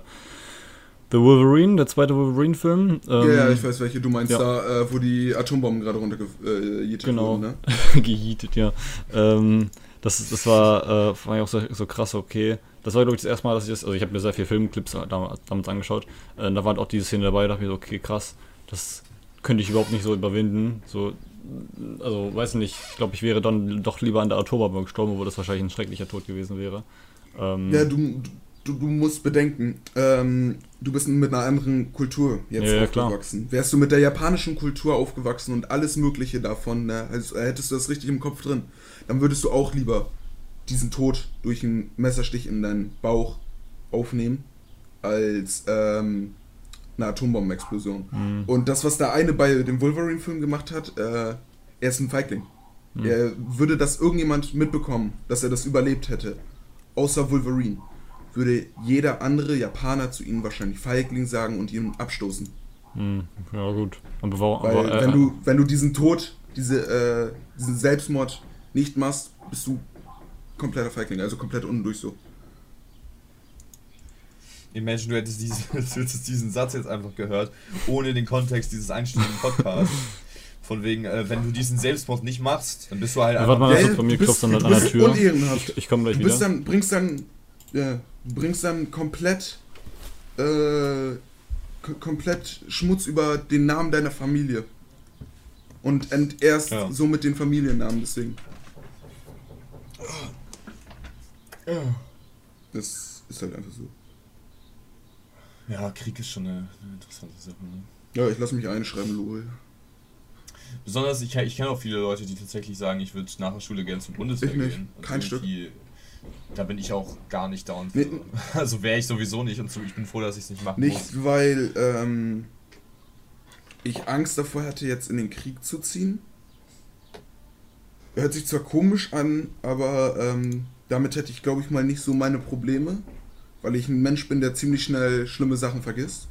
The Wolverine, der zweite Wolverine-Film. Ähm, ja, ja, ich weiß, welche du meinst, ja. da, äh, wo die Atombomben gerade runtergejietet Genau. wurden, ne? gejietet, ja. Ähm, das, das war, äh, fand ich auch so, so krass, okay. Das war, glaube ich, das erste Mal, dass ich das, also ich habe mir sehr viele Filmclips damals, angeschaut. Äh, da war halt auch diese Szene dabei, da dachte ich mir so, okay, krass, das könnte ich überhaupt nicht so überwinden. So, also, weiß nicht, ich glaube, ich wäre dann doch lieber an der Atombombe gestorben, wo das wahrscheinlich ein schrecklicher Tod gewesen wäre. Ähm, Ja, du, du, du musst bedenken, ähm, du bist mit einer anderen Kultur jetzt Ja, ja, aufgewachsen. Wärst du mit der japanischen Kultur aufgewachsen und alles Mögliche davon, ne, also hättest du das richtig im Kopf drin, dann würdest du auch lieber diesen Tod durch einen Messerstich in deinen Bauch aufnehmen, als ähm, eine Atombombenexplosion. Mhm. Und das, was der eine bei dem Wolverine-Film gemacht hat, äh, er ist ein Feigling. Er würde das irgendjemand mitbekommen, dass er das überlebt hätte, außer Wolverine, würde jeder andere Japaner zu ihm wahrscheinlich Feigling sagen und ihn abstoßen. Hm, ja, gut. Aber, Weil aber, äh, wenn du wenn du diesen Tod, diese, äh, diesen Selbstmord nicht machst, bist du kompletter Feigling, also komplett undurch so. Imagine, du hättest diesen, du hättest diesen Satz jetzt einfach gehört, ohne den Kontext dieses einstündigen Podcasts. Von wegen, äh, wenn du diesen Selbstmord nicht machst, dann bist du halt einfach. warte mal, das bei mir du bist- klopft dann du an der Tür. Ich, ich komme gleich Du bist wieder. dann, bringst dann, ja, bringst dann komplett, äh, komplett Schmutz über den Namen deiner Familie. Und entehrst Ja. somit den Familiennamen, deswegen. Das ist halt einfach so. Ja, Krieg ist schon eine, eine interessante Sache. Ne? Ja, ich lasse mich einschreiben, lol. Besonders, ich, ich kenne auch viele Leute, die tatsächlich sagen, ich würde nach der Schule gerne zur Bundeswehr Ich nicht. gehen. Und Kein Stück. Da bin ich auch gar nicht down. Nee. Also wäre ich sowieso nicht und so, ich bin froh, dass ich es nicht machen Nicht, weil ähm, ich Angst davor hatte, jetzt in den Krieg zu ziehen. Hört sich zwar komisch an, aber ähm, damit hätte ich, glaube ich, mal nicht so meine Probleme, weil ich ein Mensch bin, der ziemlich schnell schlimme Sachen vergisst.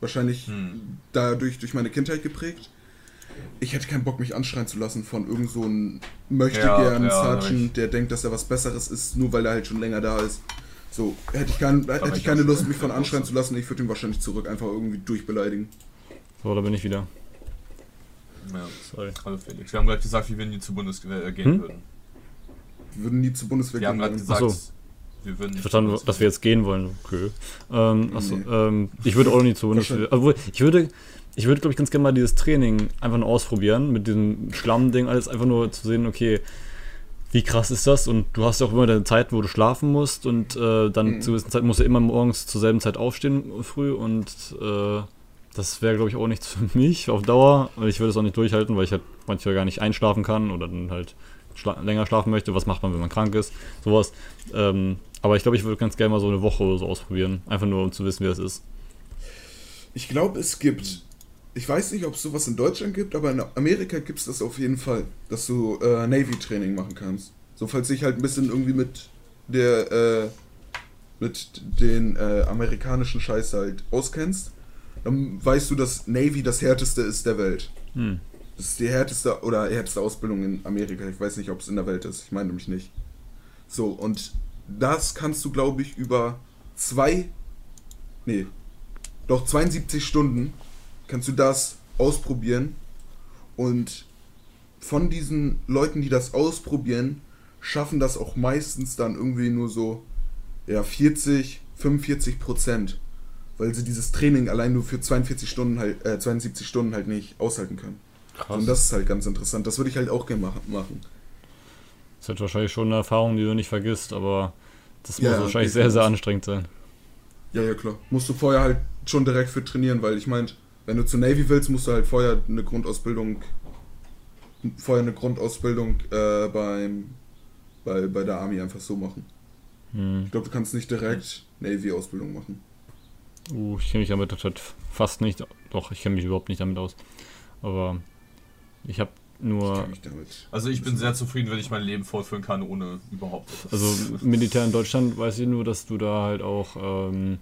Wahrscheinlich Hm. dadurch durch meine Kindheit geprägt. Ich hätte keinen Bock, mich anschreien zu lassen von irgend so einem möchte Ja, gern ja, Sergeant, der denkt, dass er was Besseres ist, nur weil er halt schon länger da ist. So, hätte ich, kein, hätte ich keine Lust, mich von anschreien zu lassen, ich würde ihn wahrscheinlich zurück einfach irgendwie durchbeleidigen. So, da bin ich wieder. Ja. Sorry. Hallo Felix. Wir haben gerade gesagt, wie wir nie zur Bundeswehr äh, gehen Hm? würden. Wir würden nie zur Bundeswehr Wir haben gerade gesagt, so. wir würden Ich nicht verstanden, zur dass wir jetzt gehen wollen. Okay. Ähm, achso, Nee. ähm, ich würde auch nicht so. Nicht, Wahrscheinlich. obwohl, ich würde, ich würde, glaube ich, ganz gerne mal dieses Training einfach nur ausprobieren. Mit diesem Schlammding, alles einfach nur zu sehen, okay, wie krass ist das? Und du hast ja auch immer deine Zeit, wo du schlafen musst. Und äh, dann Mhm. zu gewissen Zeit musst du immer morgens zur selben Zeit aufstehen, früh. Und äh, das wäre, glaube ich, auch nichts für mich auf Dauer. Und ich würde es auch nicht durchhalten, weil ich halt manchmal gar nicht einschlafen kann oder dann halt schla länger schlafen möchte. Was macht man, wenn man krank ist? Sowas. Ähm, aber ich glaube, ich würde ganz gerne mal so eine Woche oder so ausprobieren. Einfach nur, um zu wissen, wie das ist. Ich glaube, es gibt. Ich weiß nicht, ob es sowas in Deutschland gibt, aber in Amerika gibt es das auf jeden Fall, dass du äh, Navy-Training machen kannst. So, falls du dich halt ein bisschen irgendwie mit der, äh, mit den äh, amerikanischen Scheiß halt auskennst, dann weißt du, dass Navy das härteste ist der Welt. Hm. Das ist die härteste oder härteste Ausbildung in Amerika. Ich weiß nicht, ob es in der Welt ist. Ich meine nämlich nicht. So, und das kannst du, glaube ich, über zwei, nee, doch 72 Stunden kannst du das ausprobieren. Und von diesen Leuten, die das ausprobieren, schaffen das auch meistens dann irgendwie nur so, ja, 40, 45 Prozent. Weil sie dieses Training allein nur für 42 Stunden halt, äh, 72 Stunden halt nicht aushalten können. Krass. Und das ist halt ganz interessant. Das würde ich halt auch gerne machen. Das ist halt wahrscheinlich schon eine Erfahrung, die du nicht vergisst, aber das Ja, muss wahrscheinlich sehr, sehr anstrengend sein. Ja, ja, klar. Musst du vorher halt schon direkt für trainieren, weil ich meine, wenn du zur Navy willst, musst du halt vorher eine Grundausbildung, vorher eine Grundausbildung äh, beim, bei, bei der Army einfach so machen. Hm. Ich glaube, du kannst nicht direkt Navy-Ausbildung machen. Uh, ich kenne mich damit halt fast nicht. Doch, ich kenne mich überhaupt nicht damit aus. Aber ich habe Ich nur. mich damit. Also ich bin sehr zufrieden, wenn ich mein Leben fortführen kann, ohne überhaupt. Also Militär in Deutschland weiß ich nur, dass du da halt auch ähm,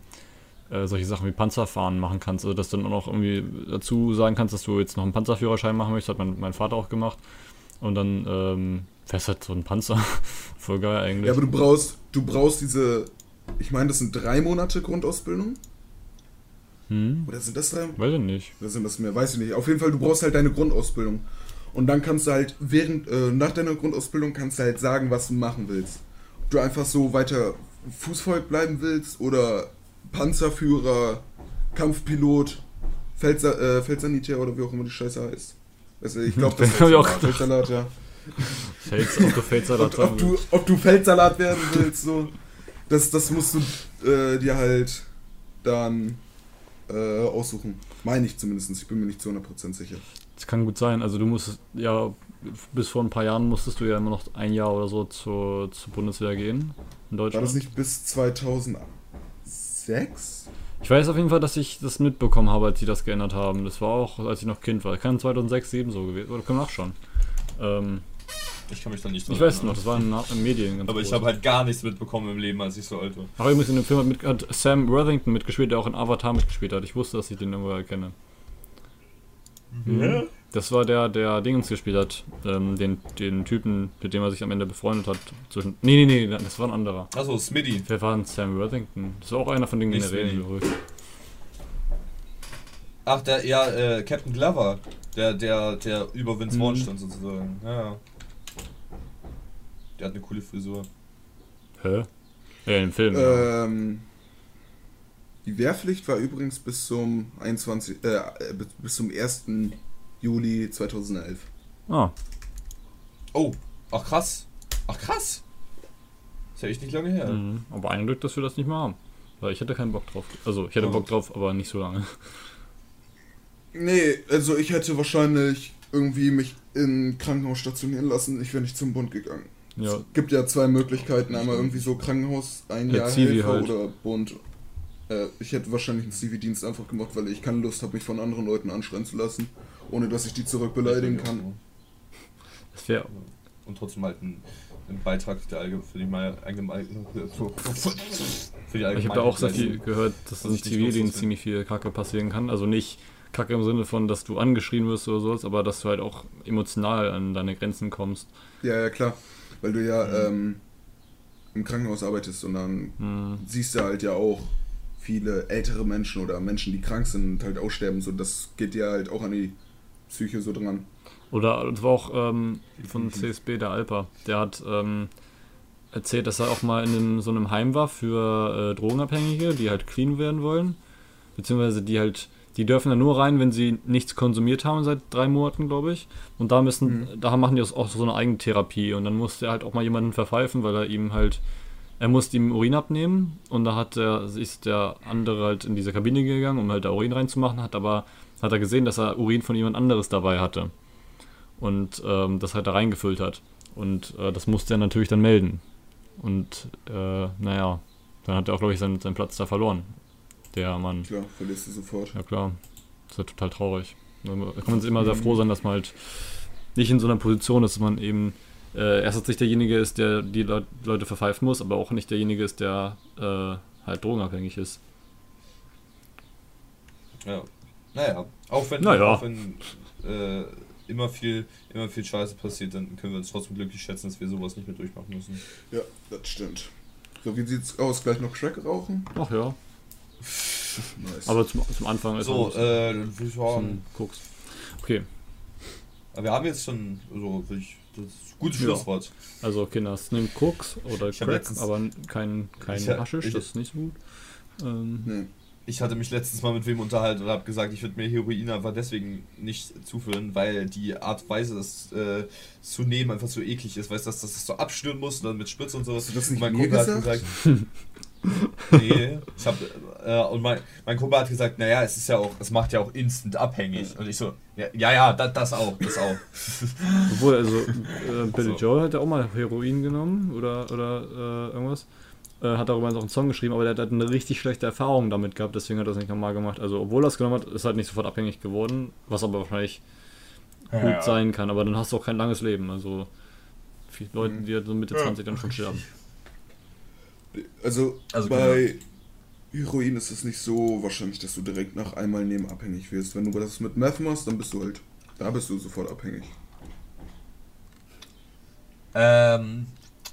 äh, solche Sachen wie Panzerfahren machen kannst. Also dass du dann auch noch irgendwie dazu sagen kannst, dass du jetzt noch einen Panzerführerschein machen möchtest. Hat mein, mein Vater auch gemacht. Und dann ähm, fährst halt so ein Panzer. Voll geil eigentlich. Ja, aber du brauchst, du brauchst diese, ich meine, das sind drei Monate Grundausbildung. hm? Oder sind das drei? Weiß ich nicht. Oder sind das mehr? Weiß ich nicht. Auf jeden Fall, du brauchst halt deine Grundausbildung. Und dann kannst du halt während, äh, nach deiner Grundausbildung kannst du halt sagen, was du machen willst. Ob du einfach so weiter Fußvolk bleiben willst oder Panzerführer, Kampfpilot, Feldsa äh, Feldsanitär oder wie auch immer die Scheiße heißt. Also ich glaube, das heißt Feldsalat, ja. Fels, ob du Feldsalat Ob, ob, du, ob du Feldsalat werden willst, so. Das, das musst du äh, dir halt dann äh, aussuchen. Meine ich zumindest. Ich bin mir nicht zu 100% sicher. Das kann gut sein. Also du musstest ja bis vor ein paar Jahren musstest du ja immer noch ein Jahr oder so zur, zur Bundeswehr gehen in War Deutschland. das nicht bis 2006? Ich weiß auf jeden Fall, dass ich das mitbekommen habe, als sie das geändert haben. Das war auch, als ich noch Kind war. Kann 2006, 2007 so gewesen. Oder können wir nachschauen. Ähm, ich kann mich da nicht ich dran weiß noch, das war in, in Medien ganz Aber ich groß. habe halt gar nichts mitbekommen im Leben, als ich so alt war. Ach, übrigens in dem Film hat, mit, hat Sam Worthington mitgespielt, der auch in Avatar mitgespielt hat. Ich wusste, dass ich den irgendwo erkenne. Ja? Das war der, der Dingens gespielt hat. Ähm, den, den Typen, mit dem er sich am Ende befreundet hat. Zwischen. Nee, nee, nee, das war ein anderer. Achso, Smitty. Wer war denn Sam Worthington? Das war auch einer von den Generälen, glaube ich. Ach, der, ja, äh, Captain Glover. Der, der, der über Vince Vaughn Mhm. stand sozusagen. Ja, ja. Der hat eine coole Frisur. Hä? Ja, im Film. ja. Ähm, die Wehrpflicht war übrigens bis zum 21, äh, bis- zum 1. Juli 2011. Ah, Oh, ach krass. Ach krass. Ist ja echt nicht lange her. Mhm. Aber ein Glück, dass wir das nicht mehr haben. Weil ich hätte keinen Bock drauf. Also ich hätte Ja. Bock drauf, aber nicht so lange. Nee, also ich hätte wahrscheinlich irgendwie mich in Krankenhaus stationieren lassen. Ich wäre nicht zum Bund gegangen. Ja, Es gibt ja zwei Möglichkeiten. Einmal irgendwie so Krankenhaus, ein Ja, Jahr Helfer halt. oder Bund. Äh, ich hätte wahrscheinlich einen Zivi-Dienst einfach gemacht, weil ich keine Lust habe, mich von anderen Leuten anschreien zu lassen, ohne dass ich die zurück beleidigen kann. das wäre Und trotzdem halt ein, ein Beitrag der Allge für die mal allgemein für die Ich habe da auch sehr viel gehört, dass Was im Zivildienst ziemlich viel Kacke passieren kann. Also nicht Kacke im Sinne von, dass du angeschrien wirst oder sowas, aber dass du halt auch emotional an deine Grenzen kommst. Ja, ja, klar. Weil du ja ähm, im Krankenhaus arbeitest und dann Hm. siehst du halt ja auch viele ältere Menschen oder Menschen, die krank sind und halt aussterben. So, das geht dir halt auch an die Psyche so dran. Oder das war auch ähm, von CSB, der Alper. Der hat ähm, erzählt, dass er auch mal in einem, so einem Heim war für äh, Drogenabhängige, die halt clean werden wollen. Beziehungsweise die halt, die dürfen da nur rein, wenn sie nichts konsumiert haben seit drei Monaten, glaube ich. Und da müssen, da machen die auch so eine Eigentherapie. Und dann musste er halt auch mal jemanden verpfeifen, weil er ihm halt, er musste ihm Urin abnehmen. Und da hat er, ist der andere halt in diese Kabine gegangen, um halt da Urin reinzumachen, hat aber, hat er gesehen, dass er Urin von jemand anderes dabei hatte und ähm, das halt da reingefüllt hat. Und äh, das musste er natürlich dann melden. Und äh, naja, dann hat er auch, glaube ich, seinen, seinen Platz da verloren. Der Mann. Klar, verlierst du sofort. Ja klar. Das ist ja total traurig. Da kann man immer sehr froh sein, dass man halt nicht in so einer Position ist, dass man eben äh, erstens nicht derjenige ist, der die Leut Leute verpfeifen muss, aber auch nicht derjenige ist, der äh, halt drogenabhängig ist. Ja. Naja, auch wenn, Naja. auch wenn äh, immer viel, immer viel Scheiße passiert, dann können wir uns trotzdem glücklich schätzen, dass wir sowas nicht mehr durchmachen müssen. Ja, das stimmt. So, wie sieht's aus? Gleich noch Crack rauchen? Ach ja. Nice. Aber zum, zum Anfang ist So, äh, dann würde ich sagen, Koks. Okay, aber wir haben jetzt schon, also würde ich, das gutes Ja. Schlusswort. also Kinder, nehmt Koks oder Ich Crack, aber kein, kein Ich Haschisch, ich- das ist nicht so gut. Ähm, nee. Ich hatte mich letztens mal mit wem unterhalten und habe gesagt, ich würde mir Heroin einfach deswegen nicht zuführen, weil die Art und Weise, das äh, zu nehmen, einfach so eklig ist. Weißt du, dass dass das so abschnüren muss und dann mit Spritze und sowas. Hast du das Und nicht mein mir Kumpel hat gesagt? nee, ich hab, äh, und mein, mein Kumpel hat gesagt, naja, es ist ja auch, es macht ja auch instant abhängig. Und ich so, ja, ja, ja das, das auch, das auch. Obwohl, also äh, Billy So. Joel hat ja auch mal Heroin genommen oder, oder äh, irgendwas. Äh, hat darüber auch einen Song geschrieben, aber der hat halt eine richtig schlechte Erfahrung damit gehabt, deswegen hat er das nicht nochmal gemacht. Also, obwohl er es genommen hat, ist halt nicht sofort abhängig geworden, was aber wahrscheinlich gut sein kann, aber dann hast du auch kein langes Leben. Also, viele Leute, die halt so Mitte 20 dann schon sterben. Also, Also bei Heroin ist es nicht so wahrscheinlich, dass du direkt nach einmal nehmen abhängig wirst. Wenn du das mit Meth machst, dann bist du halt, da bist du sofort abhängig. Ähm,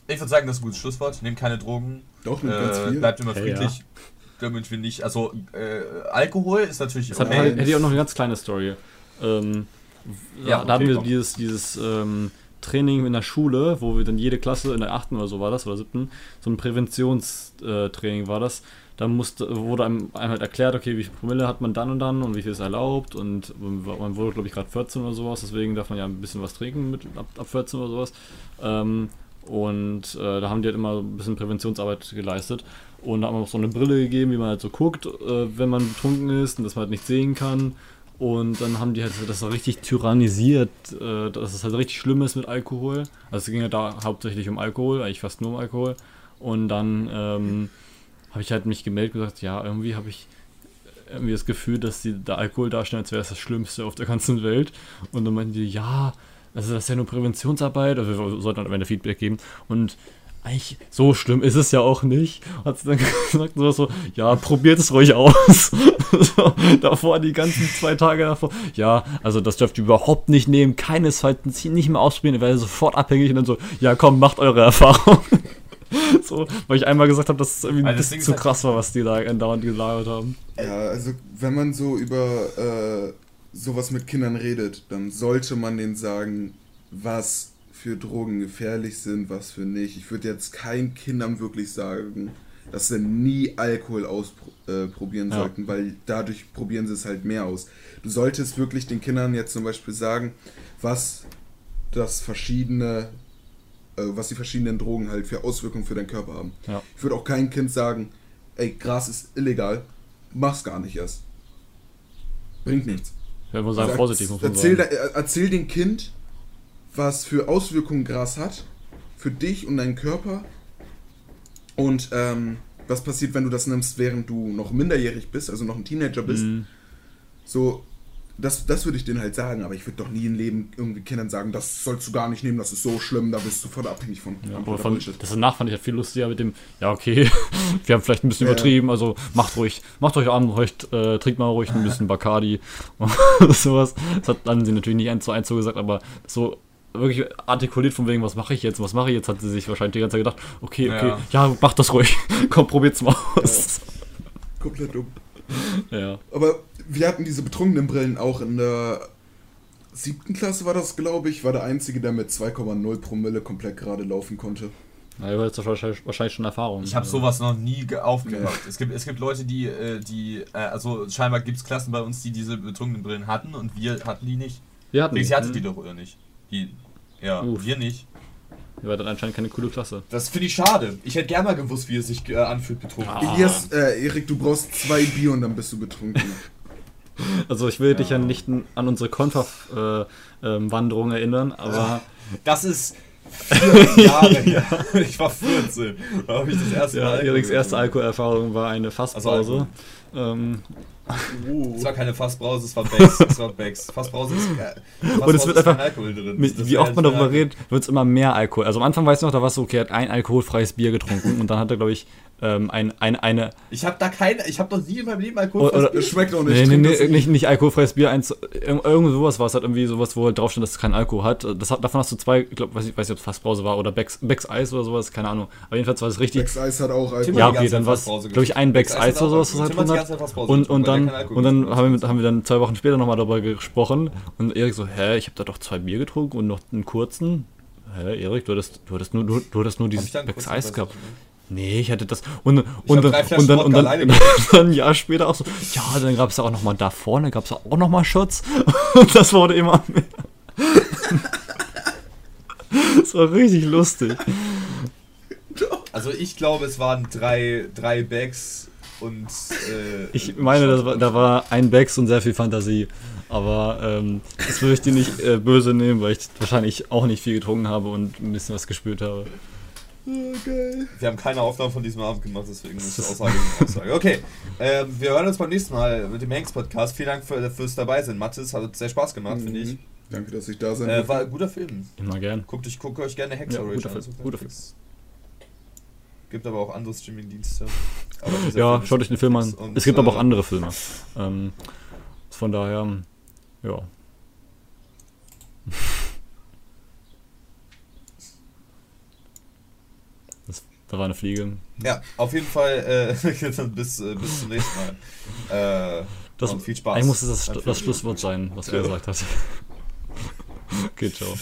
ich würde sagen, das ist ein gutes Schlusswort. Nehmt keine Drogen. Doch, ganz Äh, viel. bleibt immer Hey, friedlich. Damit wir nicht, also äh, Alkohol ist natürlich Das hat, hätte ich auch noch eine ganz kleine Story. Ähm, Ja, ja, da hatten okay, wir komm. dieses, dieses ähm, Training in der Schule, wo wir dann jede Klasse in der achten oder so war das, oder siebten, so ein Präventionstraining war das. Da musste, wurde einem, einem halt erklärt, okay, wie viel Promille hat man dann und dann und wie viel ist erlaubt und man wurde, glaube ich, gerade 14 oder sowas, deswegen darf man ja ein bisschen was trinken mit ab, ab 14 oder sowas. Ähm, und äh, da haben die halt immer ein bisschen Präventionsarbeit geleistet. Und da haben wir auch so eine Brille gegeben, wie man halt so guckt, äh, wenn man betrunken ist und dass man halt nicht sehen kann. Und dann haben die halt das richtig tyrannisiert, äh, dass es halt richtig schlimm ist mit Alkohol. Also es ging ja da hauptsächlich um Alkohol, eigentlich fast nur um Alkohol. Und dann ähm, habe ich halt mich gemeldet und gesagt, ja, irgendwie habe ich irgendwie das Gefühl, dass die da Alkohol darstellen, als wäre es das Schlimmste auf der ganzen Welt. Und dann meinten die, ja, also das ist ja nur Präventionsarbeit, also wir sollten halt am Ende Feedback geben. Und eigentlich so schlimm ist es ja auch nicht. Hat sie dann gesagt, so, so ja, probiert es ruhig aus. so, davor, die ganzen zwei Tage davor, ja, also das dürft ihr überhaupt nicht nehmen, keinesfalls nicht mehr ausprobieren, ihr werdet sofort abhängig und dann so, ja komm, macht eure Erfahrung. so, weil ich einmal gesagt habe, dass es irgendwie ein Also das bisschen zu halt- krass war, was die da andauernd gelagert haben. Ja, also wenn man so über äh, sowas mit Kindern redet, dann sollte man denen sagen, was für Drogen gefährlich sind, was für nicht. Ich würde jetzt keinen Kindern wirklich sagen, dass sie nie Alkohol ausprobieren äh, Ja. sollten, weil dadurch probieren sie es halt mehr aus. Du solltest wirklich den Kindern jetzt zum Beispiel sagen, was das verschiedene äh, was die verschiedenen Drogen halt für Auswirkungen für deinen Körper haben. Ja. Ich würde auch kein Kind sagen, ey, Gras ist illegal, mach's gar nicht erst. Bringt nichts. Ja, muss sagen, Also vorsichtig, muss man erzähl, sagen. äh, erzähl dem Kind, was für Auswirkungen Gras hat, für dich und deinen Körper. Und ähm, was passiert, wenn du das nimmst, während du noch minderjährig bist, also noch ein Teenager bist. Mhm. So, das, das würde ich denen halt sagen, aber ich würde doch nie im Leben irgendwie Kindern sagen, das sollst du gar nicht nehmen, das ist so schlimm, da bist du voll abhängig von. Ja, aber von, das danach fand ich halt viel lustiger mit dem, ja okay, wir haben vielleicht ein bisschen Ja. übertrieben, also macht ruhig, macht euch an, ruhig, äh, trinkt mal ruhig ein bisschen Bacardi und sowas. Das hat dann sie natürlich nicht eins zu eins so gesagt, aber so wirklich artikuliert von wegen, was mache ich jetzt, was mache ich jetzt, hat sie sich wahrscheinlich die ganze Zeit gedacht, okay, okay, ja, Ja. macht das ruhig, komm, probiert's mal aus. Komplett dumm. Ja. Aber wir hatten diese betrunkenen Brillen auch in der siebten Klasse, war das, glaube ich, war der Einzige, der mit 2,0 Promille komplett gerade laufen konnte. Na, ja, das wahrscheinlich, wahrscheinlich schon Erfahrung. Ich habe sowas noch nie ge- aufgemacht. Es, gibt, es gibt Leute, die, äh, die äh, also scheinbar gibt es Klassen bei uns, die diese betrunkenen Brillen hatten und wir hatten die nicht. Wir hatten Felix, ihr hattet hm. die doch, oder nicht? Die, ja, Uff. wir nicht. Ihr wart dann anscheinend keine coole Klasse. Das finde ich schade. Ich hätte gerne mal gewusst, wie es sich äh, anfühlt, betrunken. Ah. Elias, äh, Erik, du brauchst zwei Bier und dann bist du betrunken. Also ich will dich ja Ja. nicht an unsere Konterwanderung erinnern, aber Das ist vier Jahre her. Ich war 14. Da habe ich das erste ja, Mal. Eriks erste. Alkoholerfahrung war eine Fasspause. Ähm, Es war keine Fassbrause, es war Becks. Es war Becks. Fassbrause ist. Äh, Fassbrause es wird einfach- Alkohol drin. mit, Das wie oft man darüber redet, wird es immer mehr Alkohol. Also am Anfang weiß ich noch, da war es so, okay, er hat ein alkoholfreies Bier getrunken und dann hat er, glaube ich, ähm, ein, ein, eine. Ich habe da keine. Ich habe noch nie in meinem Leben Alkohol. Oder- Das schmeckt auch nicht. Nee, nee, nee, nicht. nicht, nicht alkoholfreies Bier, eins, irg- irgend sowas war es halt irgendwie sowas, wo halt drauf stand, dass es keinen Alkohol hat. Das hat davon hast du zwei, ich glaube, weiß, ich- weiß nicht, ob es Fassbrause war oder Becks, Becks Eis oder sowas, keine Ahnung. Aber jedenfalls war es richtig. Becks Eis hat auch Alkohol. Ja, hat okay, dann war es, Fassbrause glaube ich, ein Becks getrunken. Eis oder sowas, was halt hat drin die ganze Zeit Fassbrause Und, und dann, und dann haben wir, haben wir dann zwei Wochen später nochmal darüber gesprochen und Erik so, hä, ich habe da doch zwei Bier getrunken und noch einen kurzen. Hä, Erik, du hattest, du hattest nur, du, du hattest nur dieses Becks? Eis gehabt. Nee, ich hatte das. Und, und, dann, und dann, und dann, alleine dann, dann ein Jahr später auch so, ja, dann gab es auch noch mal da vorne, gab es auch noch mal Shots. Und das wurde immer mehr. Das war richtig lustig. Also ich glaube, es waren drei, drei Bags und. Äh, Ich meine, das war, da war ein Becks und sehr viel Fantasie. Aber ähm, das würde ich dir nicht äh, böse nehmen, weil ich wahrscheinlich auch nicht viel getrunken habe und ein bisschen was gespürt habe. Wir haben keine Aufnahmen von diesem Abend gemacht, deswegen ist es Aussage gegen Aussage. Okay, ähm, wir hören uns beim nächsten Mal mit dem Hanks Podcast. Vielen Dank für, fürs dabei sein. Mathis hat sehr Spaß gemacht, finde ich. Mhm. Danke, dass ich da sein Äh, durfte. war ein guter Film. Immer gern. Guckt euch, guckt euch gerne Hex Ja, guter an. Film, guter Netflix. Gibt aber auch andere Streaming-Dienste. Ja, schaut euch den Film an. Und, Es gibt aber auch äh, andere Filme. Ähm, von daher, ja. Das, da war eine Fliege. Ja, auf jeden Fall äh, bis, äh, bis zum nächsten Mal. Äh, Das, viel Spaß. Eigentlich muss das, das Film. Schlusswort sein, was er gesagt hat. okay, ciao.